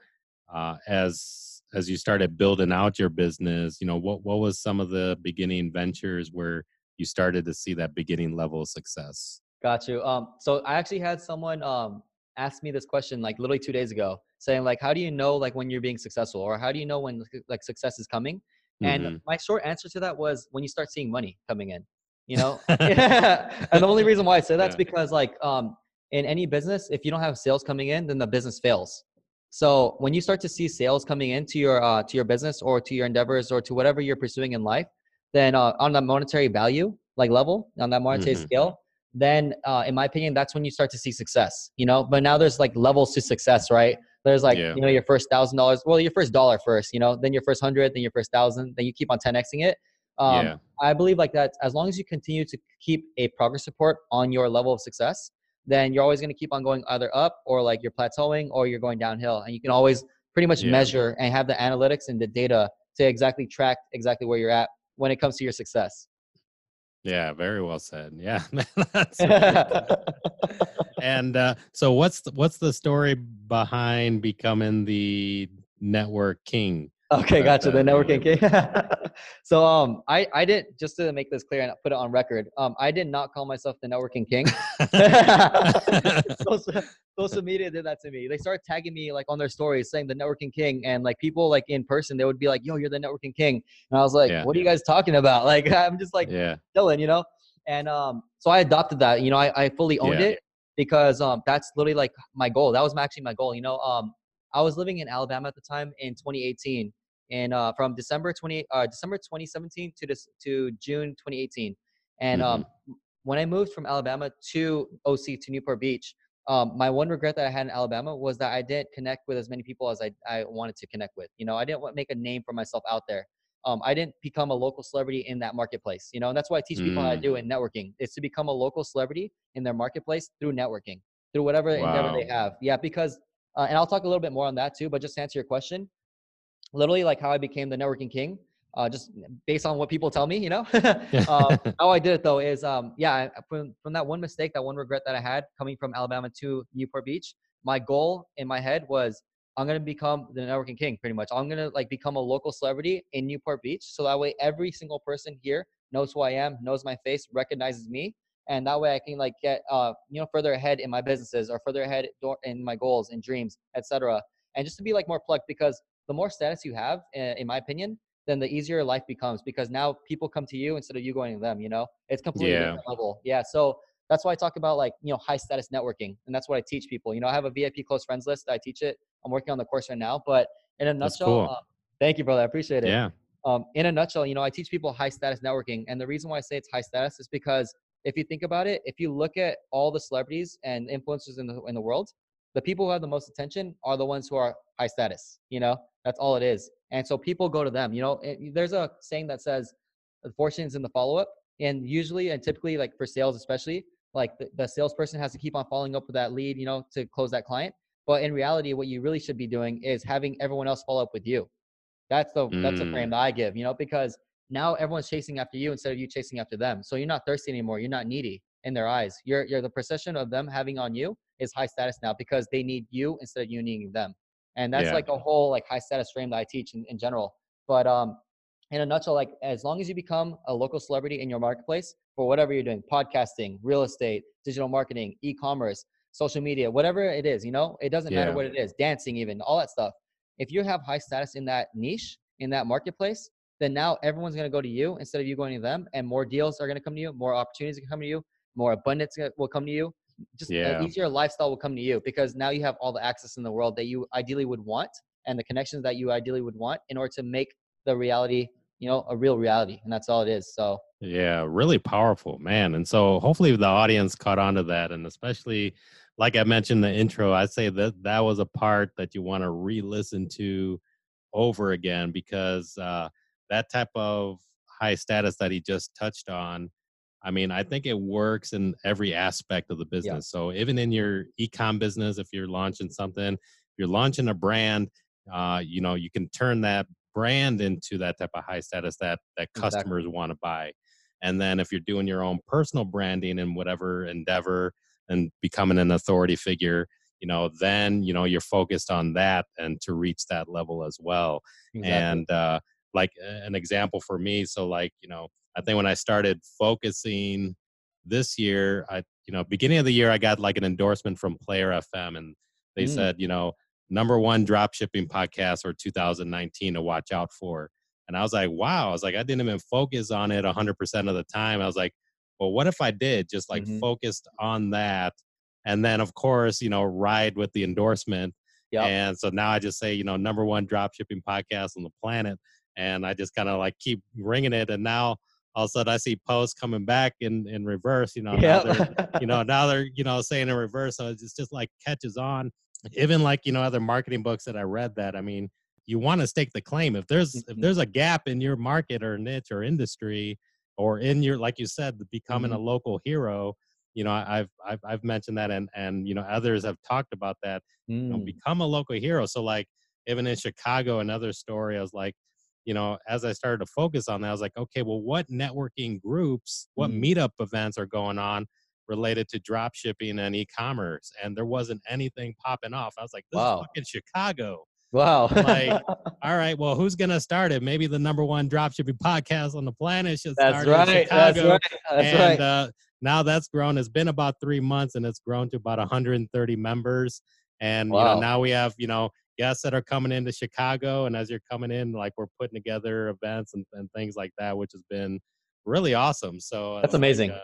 uh, as as you started building out your business you know what what was some of the beginning ventures where you started to see that beginning level of success? Got you. Um so i actually had someone um ask me this question like literally two days ago saying like how do you know like when you're being successful or how do you know when like success is coming and mm-hmm. my short answer to that was when you start seeing money coming in you know and the only reason why i say that's yeah. because like um in any business if you don't have sales coming in then the business fails so when you start to see sales coming into your uh, to your business or to your endeavors or to whatever you're pursuing in life then uh, on the monetary value like level on that monetary mm-hmm. scale then uh, in my opinion, that's when you start to see success, you know, but now there's like levels to success, right? There's like, yeah. you know, your first thousand dollars, well, your first dollar first, you know, then your first hundred, then your first thousand, then you keep on 10xing it. Um, yeah. I believe like that, as long as you continue to keep a progress report on your level of success, then you're always going to keep on going either up or like you're plateauing or you're going downhill. And you can always pretty much yeah. measure and have the analytics and the data to exactly track exactly where you're at when it comes to your success. Yeah, very well said. Yeah, and uh, so, what's the, what's the story behind becoming the network king? Okay, gotcha. The networking king. so um, I I didn't just to make this clear and put it on record. Um, I did not call myself the networking king. social, social media did that to me. They started tagging me like on their stories saying the networking king, and like people like in person they would be like, "Yo, you're the networking king," and I was like, yeah, "What are you guys talking about?" Like I'm just like yeah. chilling, you know. And um, so I adopted that. You know, I, I fully owned yeah. it because um, that's literally like my goal. That was actually my goal. You know, um, I was living in Alabama at the time in 2018 and uh, from December 20 uh, December 2017 to this to June 2018. And mm-hmm. um, when I moved from Alabama to OC to Newport Beach, um, my one regret that I had in Alabama was that I didn't connect with as many people as I, I wanted to connect with. You know, I didn't want to make a name for myself out there. Um, I didn't become a local celebrity in that marketplace. You know, and that's why I teach people mm. how to do in networking. Is to become a local celebrity in their marketplace through networking, through whatever wow. endeavor they have. Yeah, because uh, and I'll talk a little bit more on that too. But just to answer your question, literally like how I became the networking king. Uh, just based on what people tell me, you know. um, how I did it though is, um, yeah, from, from that one mistake, that one regret that I had coming from Alabama to Newport Beach, my goal in my head was I'm gonna become the networking king, pretty much. I'm gonna like become a local celebrity in Newport Beach, so that way every single person here knows who I am, knows my face, recognizes me, and that way I can like get uh you know further ahead in my businesses or further ahead in my goals and dreams, etc. And just to be like more plugged because the more status you have, in my opinion, then the easier life becomes because now people come to you instead of you going to them. You know, it's completely yeah. different level. Yeah. So that's why I talk about like you know high status networking, and that's what I teach people. You know, I have a VIP close friends list. I teach it. I'm working on the course right now, but in a nutshell, cool. uh, thank you, brother. I appreciate it. Yeah. Um, in a nutshell, you know, I teach people high status networking, and the reason why I say it's high status is because if you think about it, if you look at all the celebrities and influencers in the in the world, the people who have the most attention are the ones who are high status. You know, that's all it is. And so people go to them. You know, it, there's a saying that says, "The fortune is in the follow up." And usually, and typically, like for sales, especially, like the, the salesperson has to keep on following up with that lead, you know, to close that client. But in reality, what you really should be doing is having everyone else follow up with you. That's the mm. that's the frame mm. that I give. You know, because now everyone's chasing after you instead of you chasing after them. So you're not thirsty anymore. You're not needy in their eyes. You're you're the perception of them having on you is high status now because they need you instead of you needing them and that's yeah. like a whole like high status frame that i teach in, in general but um in a nutshell like as long as you become a local celebrity in your marketplace for whatever you're doing podcasting real estate digital marketing e-commerce social media whatever it is you know it doesn't yeah. matter what it is dancing even all that stuff if you have high status in that niche in that marketplace then now everyone's going to go to you instead of you going to them and more deals are going to come to you more opportunities can come to you more abundance will come to you just yeah. an easier lifestyle will come to you because now you have all the access in the world that you ideally would want and the connections that you ideally would want in order to make the reality you know a real reality and that's all it is so yeah really powerful man and so hopefully the audience caught on to that and especially like i mentioned the intro i say that that was a part that you want to re-listen to over again because uh, that type of high status that he just touched on I mean, I think it works in every aspect of the business. Yeah. So even in your ecom business, if you're launching something, if you're launching a brand, uh, you know, you can turn that brand into that type of high status that that customers exactly. want to buy. And then if you're doing your own personal branding in whatever endeavor and becoming an authority figure, you know, then you know you're focused on that and to reach that level as well. Exactly. And uh, like an example for me, so like you know I think when I started focusing this year, I you know beginning of the year I got like an endorsement from Player FM, and they mm. said you know number one drop shipping podcast for 2019 to watch out for. And I was like, wow. I was like, I didn't even focus on it 100% of the time. I was like, well, what if I did just like mm-hmm. focused on that? And then, of course, you know, ride with the endorsement. Yep. And so now I just say, you know, number one drop shipping podcast on the planet. And I just kind of like keep ringing it. And now all of a sudden I see posts coming back in in reverse. You know, now they're, you know now they're you know saying in reverse. So it's just like catches on. Even like you know other marketing books that I read that I mean you want to stake the claim if there's if Mhm. there's a gap in your market or niche or industry or in your like you said becoming Mm-hmm. a local hero you know i've i've, I've mentioned that and and you know others have talked about that you know, Mm, become a local hero so like even in chicago another story i was like you know as i started to focus on that i was like okay well what networking groups what Mhm. meetup events are going on related to drop shipping and e-commerce and there wasn't anything popping off i was like this Wow. is fucking chicago wow. like, all right, well, who's gonna start it? Maybe the number one dropshipping podcast on the planet should that's start in right. That's Chicago. right. That's and right. uh, now that's grown. It's been about three months, and it's grown to about 130 members. And you Wow. know, now we have you know guests that are coming into Chicago, and as you're coming in, like we're putting together events and, and things like that, which has been really awesome. So That's it's like, amazing. uh,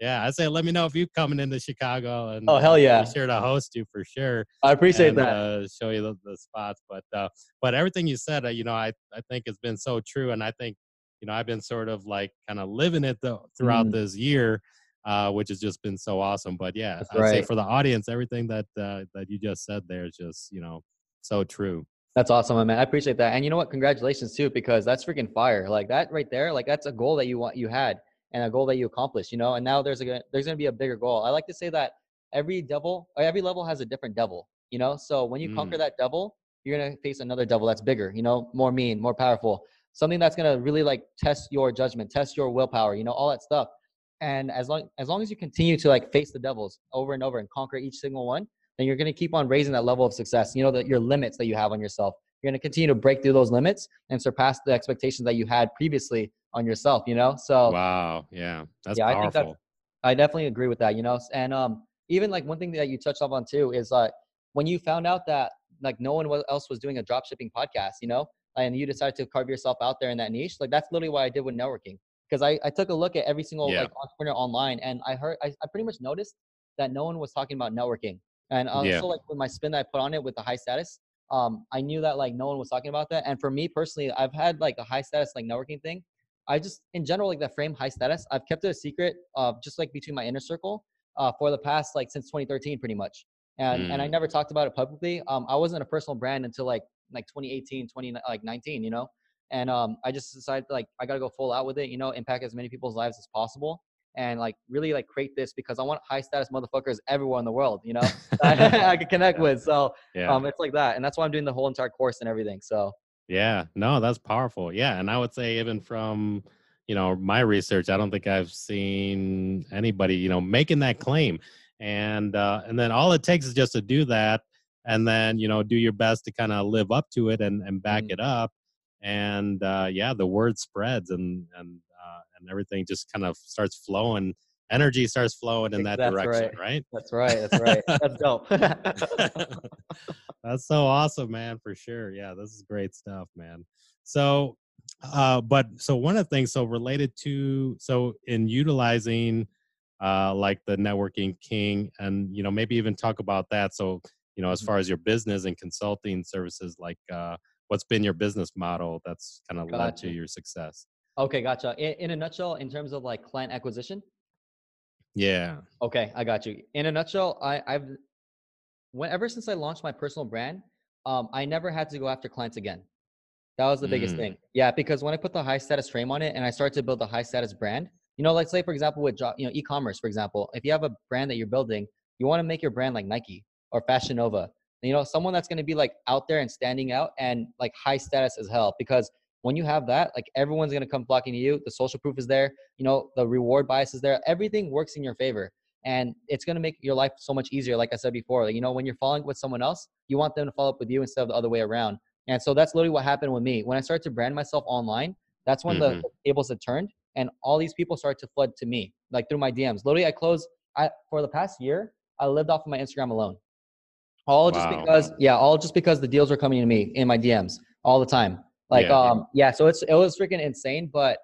yeah, I say let me know if you're coming into Chicago, and Oh, hell uh, yeah. be sure to host you for sure I appreciate and, that. Uh, show you the, the spots, but uh, but everything you said, uh, you know, I I think has been so true, and I think you know I've been sort of like kind of living it though throughout Mm. this year, uh, which has just been so awesome. But yeah, That's I'd say for the audience, everything that uh, that you just said there is just you know so true. That's awesome, man. I appreciate that. And you know what? Congratulations too, because that's freaking fire. Like that right there, like that's a goal that you want you had and a goal that you accomplished, you know, and now there's a there's gonna be a bigger goal. I like to say that every devil or every level has a different devil, you know. So when you conquer mm. that devil, you're gonna face another devil that's bigger, you know, more mean, more powerful, something that's gonna really like test your judgment, test your willpower, you know, all that stuff. And as long as long as you continue to like face the devils over and over and conquer each single one, then you're gonna keep on raising that level of success. You know that your limits that you have on yourself. You're gonna continue to break through those limits and surpass the expectations that you had previously on yourself. You know, so Wow, yeah, that's Yeah, I think powerful. that's- I definitely agree with that, you know. And um, even like one thing that you touched up on too is like when you found out that like no one else was doing a drop shipping podcast, you know, and you decided to carve yourself out there in that niche. Like that's literally what I did with networking because I, I took a look at every single Yeah. like entrepreneur online and I heard I, I pretty much noticed that no one was talking about networking. And also Yeah. like with my spin that I put on it with the high status, um, I knew that like no one was talking about that. And for me personally, I've had like a high status like networking thing I just, in general, like that frame high status, I've kept it a secret, uh, just like between my inner circle, uh, for the past like since 2013, pretty much. And and I Mm. never talked about it publicly. Um, I wasn't a personal brand until like like 2018, 20 like 19, you know. And um, I just decided like I gotta go full out with it, you know, impact as many people's lives as possible, and like really like create this because I want high status motherfuckers everywhere in the world, you know, I, I could connect with. So Yeah. um, it's like that, and that's why I'm doing the whole entire course and everything. So Yeah, no, that's powerful. Yeah, and I would say even from you know my research, I don't think I've seen anybody you know making that claim, and uh, and then all it takes is just to do that, and then you know do your best to kind of live up to it and and back Mhm. it up, and uh, yeah, the word spreads and and uh, and everything just kind of starts flowing. Energy starts flowing in that direction, right? that's right, that's right, that's dope. That's so awesome, man, for sure. Yeah, this is great stuff, man. So, uh, but so one of the things, so related to, so in utilizing, uh, like the networking king, and you know, maybe even talk about that. So, you know, as Mhm. far as your business and consulting services, like, uh, what's been your business model that's kind of led to your success? Okay, gotcha. In, in a nutshell, in terms of like client acquisition. Yeah. Okay, I got you. In a nutshell, I, I've when ever since I launched my personal brand, um, I never had to go after clients again. That was the biggest Mm. thing. Yeah, because when I put the high status frame on it and I started to build a high status brand, you know, let's say for example with job, you know, e-commerce, for example, if you have a brand that you're building, you want to make your brand like Nike or Fashion Nova. You know, someone that's going to be like out there and standing out and like high status as hell. Because when you have that, like everyone's to come flocking to you. The social proof is there. You know, the reward bias is there. Everything works in your favor and it's to make your life so much easier like i said before like, you know when you're following with someone else you want them to follow up with you instead of the other way around and so that's literally what happened with me when i started to brand myself online that's when Mhm. the tables had turned and all these people started to flood to me like through my dms literally i closed i for the past year i lived off of my instagram alone all just Wow. because yeah all just because the deals were coming to me in my dms all the time like Yeah. um yeah so it's it was freaking insane but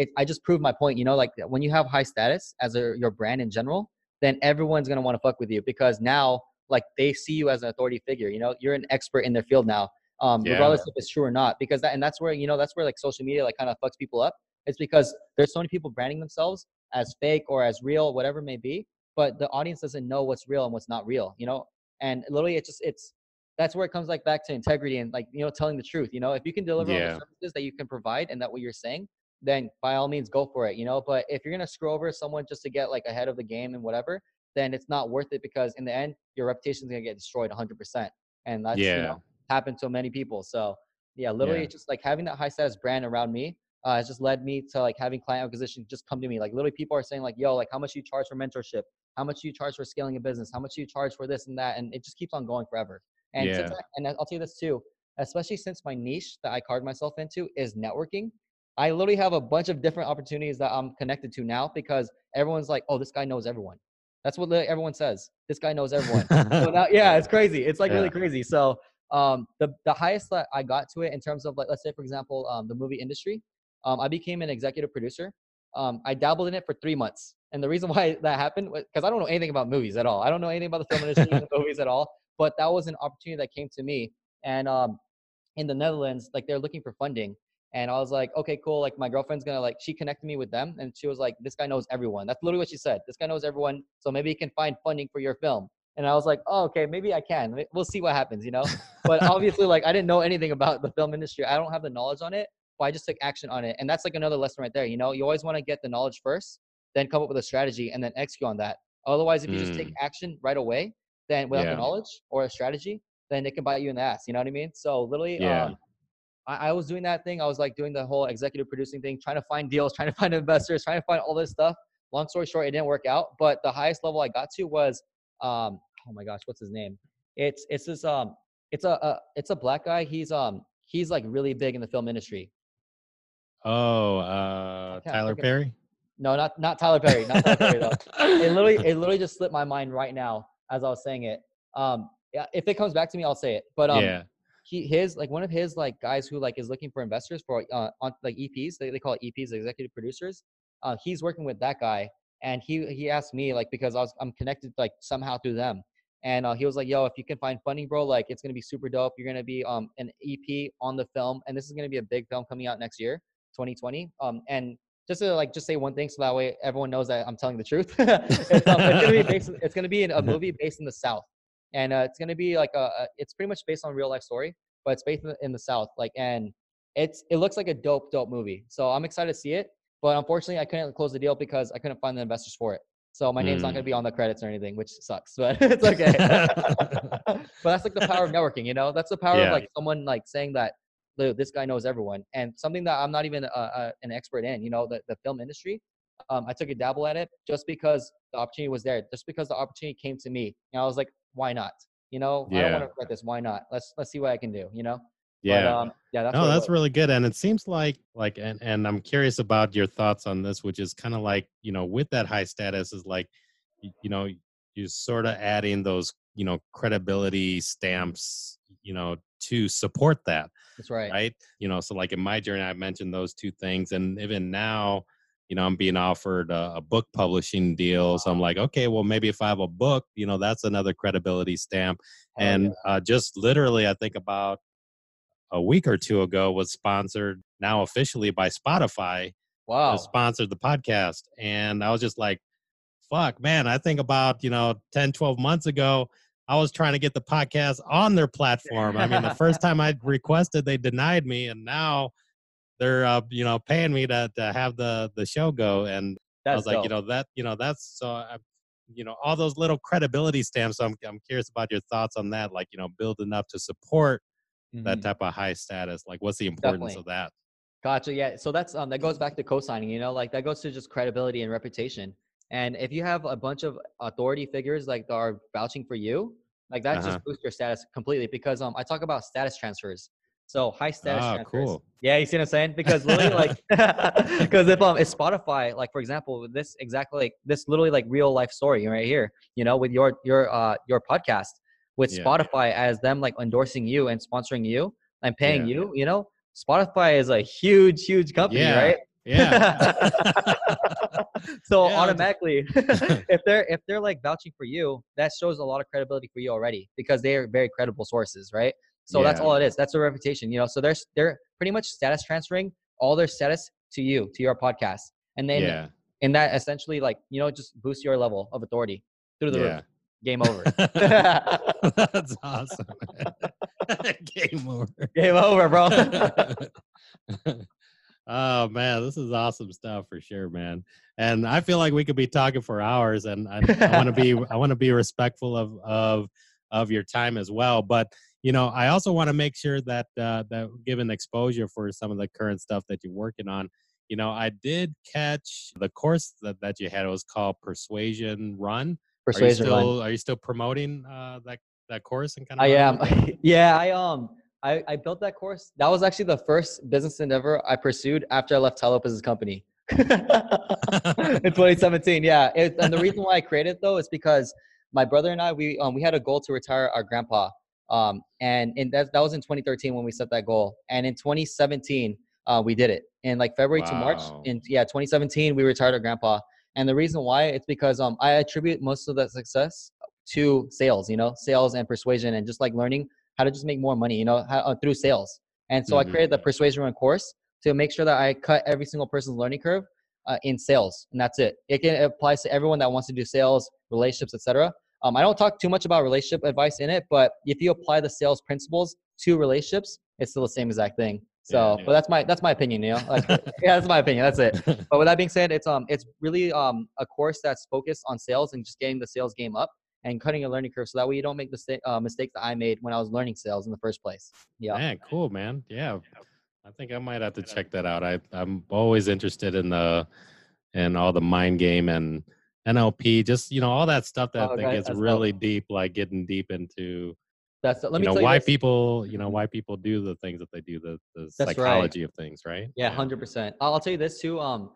it i just proved my point you know like when you have high status as a your brand in general then everyone's gonna want to fuck with you because now like they see you as an authority figure. You know, you're an expert in their field now, um, Yeah. regardless if it's true or not. Because that and that's where you know that's where like social media like kind of fucks people up It's because there's so many people branding themselves as fake or as real, whatever it may be, but the audience doesn't know what's real and what's not real, you know? And literally it's just it's that's where it comes like back to integrity and like you know telling the truth you know if you can deliver yeah. the services that you can provide and that what you're saying then by all means go for it you know but if you're gonna screw over someone just to get like ahead of the game and whatever then it's not worth it because in the end your reputation is gonna get destroyed 100% and that's yeah. you know happened to many people so yeah literally yeah. just like having that high status brand around me uh, has just led me to like having client acquisition just come to me like literally people are saying like yo like how much you charge for mentorship how much you charge for scaling a business how much you charge for this and that and it just keeps on going forever and yeah. and I'll tell you this too, especially since my niche that I carved myself into is networking. I literally have a bunch of different opportunities that I'm connected to now because everyone's like, "Oh, this guy knows everyone." That's what everyone says. This guy knows everyone. so now, yeah, it's crazy. It's like yeah. really crazy. So um, the the highest that I got to it in terms of like, let's say for example, um, the movie industry, um, I became an executive producer. Um, I dabbled in it for three months, and the reason why that happened was because I don't know anything about movies at all. I don't know anything about the film industry, the movies at all. But that was an opportunity that came to me. And um, in the Netherlands, like they're looking for funding. And I was like, okay, cool. Like my girlfriend's gonna like, she connected me with them, and she was like, this guy knows everyone. That's literally what she said. This guy knows everyone, so maybe he can find funding for your film. And I was like, oh, okay, maybe I can. We'll see what happens, you know. But obviously, like I didn't know anything about the film industry. I don't have the knowledge on it, but I just took action on it. And that's like another lesson right there. You know, you always want to get the knowledge first, then come up with a strategy, and then execute on that. Otherwise, if you mm. just take mm. action right away, then without yeah. the knowledge or a strategy, then they can bite you in the ass. You know what I mean? So literally, yeah. Um, I, I, was doing that thing. I was like doing the whole executive producing thing, trying to find deals, trying to find investors, trying to find all this stuff. Long story short, it didn't work out. But the highest level I got to was, um, oh my gosh, what's his name? It's it's this um, it's a, a it's a black guy. He's um he's like really big in the film industry. Oh, uh, Tyler Perry. No, not not Tyler Perry. Not Tyler Perry though. It literally it literally just slipped my mind right now as I was saying it. Um, yeah, if it comes back to me, I'll say it. But um, yeah. he his like one of his like guys who like is looking for investors for uh on like EPs. They, they call it EPs, executive producers. Uh, he's working with that guy, and he he asked me like because I was I'm connected like somehow through them. And uh, he was like, "Yo, if you can find funding, bro, like it's gonna be super dope. You're gonna be um an EP on the film, and this is gonna be a big film coming out next year, 2020. Um, and just to like just say one thing so that way everyone knows that I'm telling the truth. it's, um, it's, gonna be based. It's gonna be in a movie based in the South, and uh, it's gonna be like a, a. It's pretty much based on real life story, but it's based in the, in the South. Like, and it's it looks like a dope, dope movie. So I'm excited to see it. But unfortunately, I couldn't close the deal because I couldn't find the investors for it. So my name's mm. not gonna be on the credits or anything, which sucks, but it's okay. but that's like the power of networking, you know. That's the power yeah. of like someone like saying that this guy knows everyone and something that i'm not even a, a, an expert in you know the, the film industry um, i took a dabble at it just because the opportunity was there just because the opportunity came to me and i was like why not? You know yeah. i don't want to regret this why not? Let's let's see what i can do you know? Yeah. but, um, yeah that's no that's really good and it seems like like and, and i'm curious about your thoughts on this which is kind of like you know with that high status is like you, you know you're sort of adding those you know credibility stamps you know to support that that's right. right? You know so like in my journey i mentioned those two things and even now you know i'm being offered a, a book publishing deal so i'm like okay well maybe if i have a book you know that's another credibility stamp oh, and yeah. uh, just literally i think about a week or two ago was sponsored now officially by spotify wow. sponsored the podcast and i was just like fuck man i think about you know 10 12 months ago I was trying to get the podcast on their platform. I mean, the first time I requested, they denied me, and now they're uh, you know paying me to to have the the show go. And that's I was like, dope. you know that you know that's so I, you know all those little credibility stamps. So I'm I'm curious about your thoughts on that. Like you know, building up to support mm-hmm. that type of high status. Like, what's the importance Definitely. of that? Gotcha. Yeah. So that's um that goes back to co-signing. You know, like that goes to just credibility and reputation. And if you have a bunch of authority figures like are vouching for you, like that uh-huh. just boosts your status completely because um I talk about status transfers. So high status oh, transfers. Cool. Yeah, you see what I'm saying? Because literally like because if um if Spotify, like for example, this exactly like this literally like real life story right here, you know, with your your uh your podcast with yeah. Spotify as them like endorsing you and sponsoring you and paying yeah. you, you know, Spotify is a huge, huge company, yeah. right? Yeah. so yeah. automatically, if they're if they're like vouching for you, that shows a lot of credibility for you already because they are very credible sources, right? So yeah. that's all it is. That's a reputation, you know. So they're they're pretty much status transferring all their status to you to your podcast and then yeah. and that essentially like you know just boosts your level of authority through the Yeah. roof game over That's awesome. Game over. game over bro oh man, this is awesome stuff for sure, man. And I feel like we could be talking for hours, and I, I want to be I want to be respectful of of of your time as well. But you know, I also want to make sure that uh, that given exposure for some of the current stuff that you're working on. You know, I did catch the course that, that you had. It was called Persuasion Run. persuasion are you still, Are you still promoting uh, that that course and kind of? I am. yeah, I um I, I built that course. That was actually the first business endeavor I pursued after I left Tai Lopez's company. in 2017, yeah. It, and the reason why I created it though is because my brother and I we um we had a goal to retire our grandpa. Um and in that that was in 2013 when we set that goal. And in 2017, uh we did it. In like February to March in yeah, 2017 we retired our grandpa. And the reason why it's because um I attribute most of that success to sales, you know, sales and persuasion and just like learning how to just make more money, you know, how, uh, through sales. And so Mhm. I created the Persuasion Run course to make sure that I cut every single person's learning curve uh, in sales, and that's it. It can applies to everyone that wants to do sales, relationships, etc. Um, I don't talk too much about relationship advice in it, but if you apply the sales principles to relationships, it's still the same exact thing. So, Yeah. but that's my that's my opinion, you know. That's- yeah, that's my opinion. That's it. But with that being said, it's um it's really um a course that's focused on sales and just getting the sales game up and cutting a learning curve so that way you don't make the sta- uh, mistakes that I made when I was learning sales in the first place. Yeah. Man, cool, man. Yeah, I think I might have to check that out. I I'm always interested in the in all the mind game and NLP, just you know all that stuff that, Oh, that gets that's dope. really deep, like getting deep into That's let you me know tell why you this. people you know why people do the things that they do, the the That's right. psychology of things, right? Yeah, hundred percent. I'll I'll tell you this too. Um,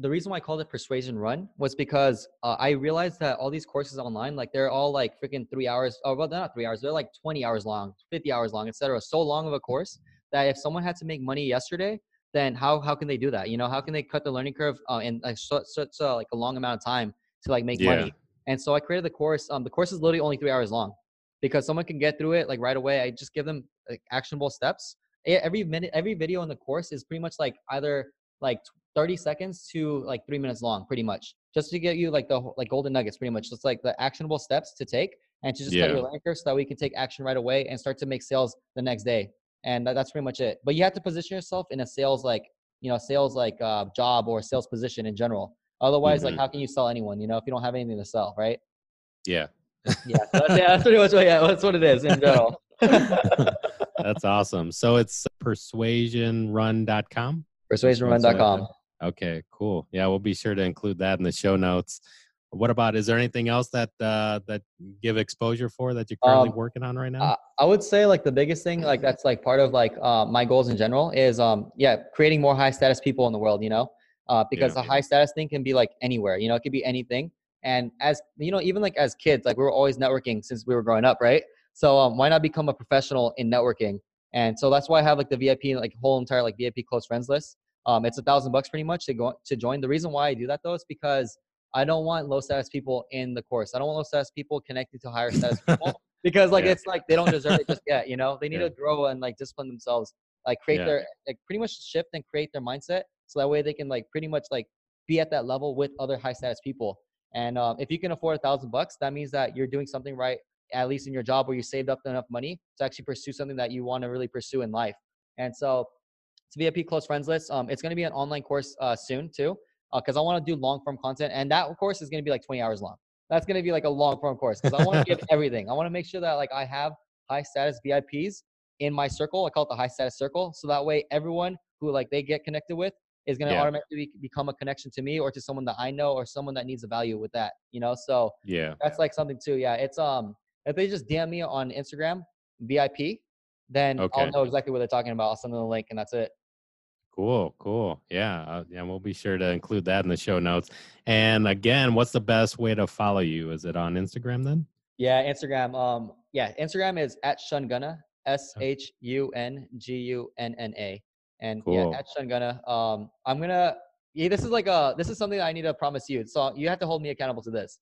the reason why I called it Persuasion Run was because uh, I realized that all these courses online, like they're all like freaking three hours. Oh, well, they're not three hours. They're like twenty hours long, fifty hours long, etc. So long of a course that if someone had to make money yesterday, then how how can they do that? You know, how can they cut the learning curve uh, in like such, such uh, like a long amount of time to like make Yeah. money? And so I created the course. Um, the course is literally only three hours long because someone can get through it like right away. I just give them like actionable steps. Every minute, every video in the course is pretty much like either like 30 seconds to like three minutes long, pretty much, just to get you like the like golden nuggets, pretty much, just like the actionable steps to take and to just cut Yeah. your learning curve so that we can take action right away and start to make sales the next day. And that, that's pretty much it. But you have to position yourself in a sales like you know sales like uh, job or sales position in general. Otherwise, like Mhm. how can you sell anyone? You know, if you don't have anything to sell, right? Yeah. Yeah, so that's, yeah, that's pretty much what yeah, that's what it is in general. That's awesome. So it's persuasionrun.com. PersuasionRun.com. Okay, cool. Yeah, we'll be sure to include that in the show notes. What about? Is there anything else that uh, that give exposure for that you're currently Um, working on right now? Uh, I would say like the biggest thing, like that's like part of like uh, my goals in general is um yeah creating more high status people in the world, you know, uh, because Yeah. a high status thing can be like anywhere, you know, it could be anything. And as you know, even like as kids, like we were always networking since we were growing up, right? So um, why not become a professional in networking? And so that's why I have like the VIP, like whole entire like VIP close friends list. Um, it's a thousand bucks pretty much to go to join. The reason why I do that though is because I don't want low status people in the course. I don't want low status people connected to higher status people because like Yeah. it's like they don't deserve it just yet. You know, they need Yeah. to grow and like discipline themselves, like create Yeah. their like pretty much shift and create their mindset so that way they can like pretty much like be at that level with other high status people. And um, if you can afford a thousand bucks, that means that you're doing something right, at least in your job where you saved up enough money to actually pursue something that you want to really pursue in life. And so it's VIP close friends list. Um, it's going to be an online course uh, soon too, because I want to do long form content, and that course is going to be like 20 hours long. That's going to be like a long form course because I want to give everything. I want to make sure that like I have high status VIPs in my circle. I call it the high status circle, so that way everyone who like they get connected with is going to Yeah. automatically become a connection to me or to someone that I know or someone that needs a value with that. You know, so yeah. that's like something too. Yeah, it's um if they just DM me on Instagram VIP, then Okay. I'll know exactly what they're talking about. I'll send them the link, and that's it. Cool, cool. Yeah, uh, yeah, we'll be sure to include that in the show notes. And again, what's the best way to follow you? Is it on Instagram then? Yeah, Instagram. Um, yeah, Instagram is at Shungunna. S H U N G U N N A. And Cool. yeah, at Shungunna. Um, I'm gonna. Yeah, this is like a. This is something I need to promise you. So you have to hold me accountable to this.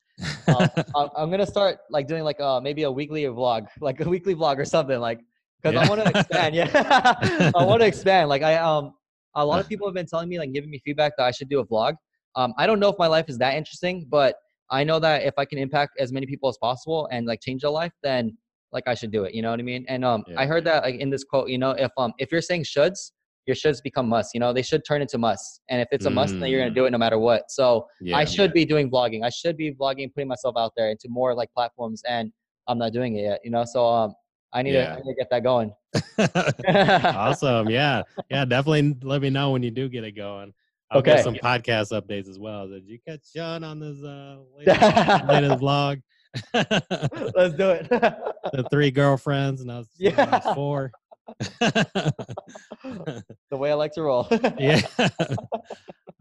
Um, I'm, I'm gonna start like doing like uh maybe a weekly vlog, like a weekly vlog or something, like because I want to expand. Yeah, I want to expand. Like I um. A lot of people have been telling me, like, giving me feedback that I should do a vlog. Um, I don't know if my life is that interesting, but I know that if I can impact as many people as possible and like change their life, then like I should do it. You know what I mean? And um, yeah. I heard that like in this quote, you know, if um, if you're saying shoulds, your shoulds become musts. You know, they should turn into musts. And if it's a must, then you're gonna do it no matter what. So yeah, I should yeah. be doing vlogging. I should be vlogging, putting myself out there into more like platforms, and I'm not doing it yet. You know, so um, I need, yeah. to, I need to get that going. awesome. Yeah. Yeah. Definitely let me know when you do get it going. I'll okay. some podcast updates as well. Did you catch Shun on this uh, latest, latest vlog? Let's do it. the three girlfriends, and I was, yeah. I was four. the way I like to roll. yeah.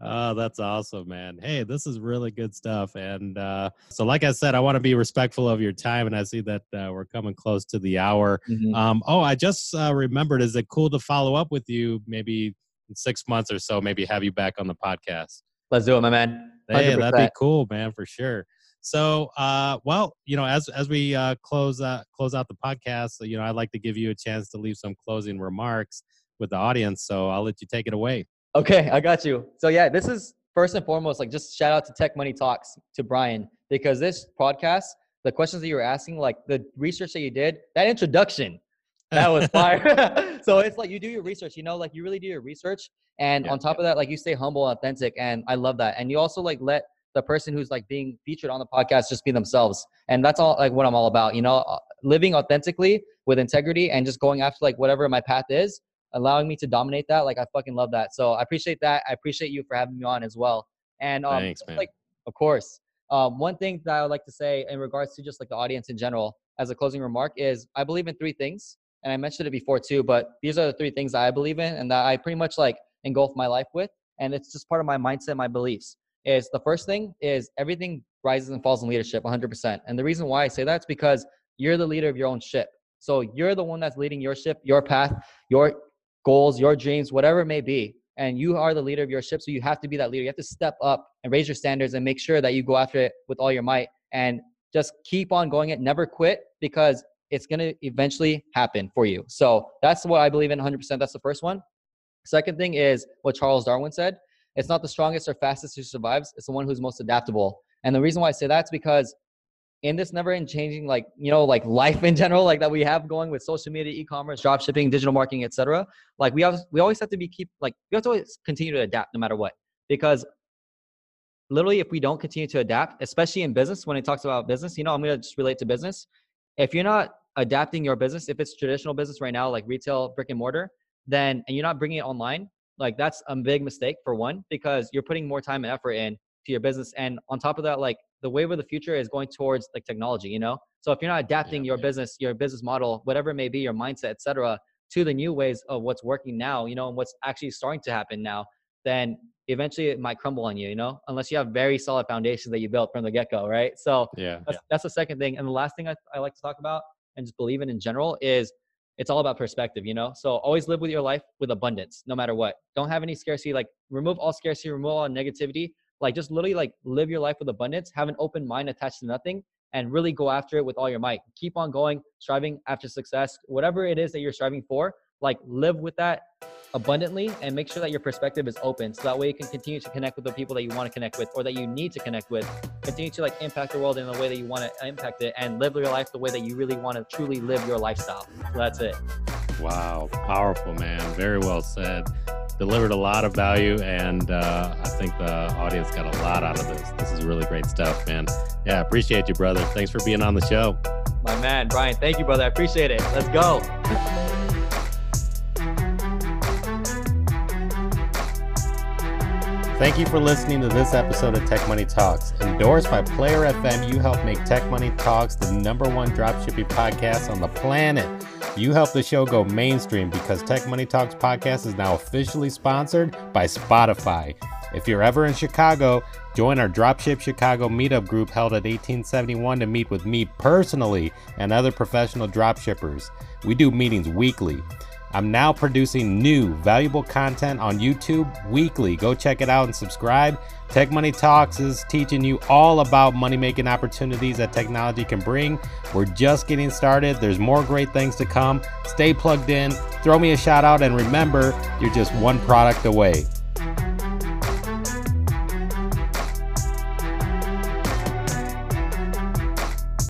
Oh, that's awesome, man. Hey, this is really good stuff. And uh, so, like I said, I want to be respectful of your time, and I see that uh, we're coming close to the hour. Mm-hmm. Um, oh, I just uh, remembered. Is it cool to follow up with you maybe in six months or so? Maybe have you back on the podcast. Let's do it, my man. 100%. Hey, that'd be cool, man, for sure. So, uh, well, you know, as as we uh, close uh, close out the podcast, you know, I'd like to give you a chance to leave some closing remarks with the audience. So I'll let you take it away. Okay, I got you. So yeah, this is first and foremost like just shout out to Tech Money Talks to Brian because this podcast, the questions that you were asking, like the research that you did, that introduction, that was fire. so it's like you do your research, you know, like you really do your research, and yeah, on top yeah. of that, like you stay humble, authentic, and I love that. And you also like let the person who's like being featured on the podcast just be themselves, and that's all like what I'm all about. You know, uh, living authentically with integrity and just going after like whatever my path is allowing me to dominate that. Like I fucking love that. So I appreciate that. I appreciate you for having me on as well. And um, Thanks, like of course, um, one thing that I would like to say in regards to just like the audience in general, as a closing remark, is I believe in three things, and I mentioned it before too. But these are the three things that I believe in, and that I pretty much like engulf my life with, and it's just part of my mindset, my beliefs. Is the first thing is everything rises and falls in leadership 100%. And the reason why I say that is because you're the leader of your own ship. So you're the one that's leading your ship, your path, your goals, your dreams, whatever it may be. And you are the leader of your ship. So you have to be that leader. You have to step up and raise your standards and make sure that you go after it with all your might and just keep on going it. Never quit because it's going to eventually happen for you. So that's what I believe in 100%. That's the first one. Second thing is what Charles Darwin said it's not the strongest or fastest who survives, it's the one who's most adaptable. And the reason why I say that's because in this never end changing like you know like life in general like that we have going with social media e-commerce drop shipping digital marketing etc like we have we always have to be keep like we have to always continue to adapt no matter what because literally if we don't continue to adapt especially in business when it talks about business you know i'm going to just relate to business if you're not adapting your business if it's traditional business right now like retail brick and mortar then and you're not bringing it online like that's a big mistake for one because you're putting more time and effort in to your business and on top of that like the wave of the future is going towards like technology you know so if you're not adapting yeah, your yeah. business your business model whatever it may be your mindset etc to the new ways of what's working now you know and what's actually starting to happen now then eventually it might crumble on you you know unless you have very solid foundations that you built from the get-go right so yeah that's, yeah. that's the second thing and the last thing I, I like to talk about and just believe in in general is it's all about perspective, you know? So always live with your life with abundance, no matter what. Don't have any scarcity. Like remove all scarcity, remove all negativity, like just literally like live your life with abundance, have an open mind attached to nothing, and really go after it with all your might. Keep on going, striving after success, whatever it is that you're striving for. Like live with that abundantly and make sure that your perspective is open so that way you can continue to connect with the people that you want to connect with or that you need to connect with continue to like impact the world in the way that you want to impact it and live your life the way that you really want to truly live your lifestyle so that's it wow powerful man very well said delivered a lot of value, and uh, I think the audience got a lot out of this. This is really great stuff, man. Yeah, appreciate you, brother. Thanks for being on the show. My man, Brian, thank you, brother. I appreciate it. Let's go. Thank you for listening to this episode of Tech Money Talks. Endorsed by Player FM, you help make Tech Money Talks the number one dropshipping podcast on the planet. You help the show go mainstream because Tech Money Talks podcast is now officially sponsored by Spotify. If you're ever in Chicago, join our Dropship Chicago meetup group held at 1871 to meet with me personally and other professional dropshippers. We do meetings weekly. I'm now producing new, valuable content on YouTube weekly. Go check it out and subscribe. Tech Money Talks is teaching you all about money making opportunities that technology can bring. We're just getting started. There's more great things to come. Stay plugged in, throw me a shout out, and remember, you're just one product away.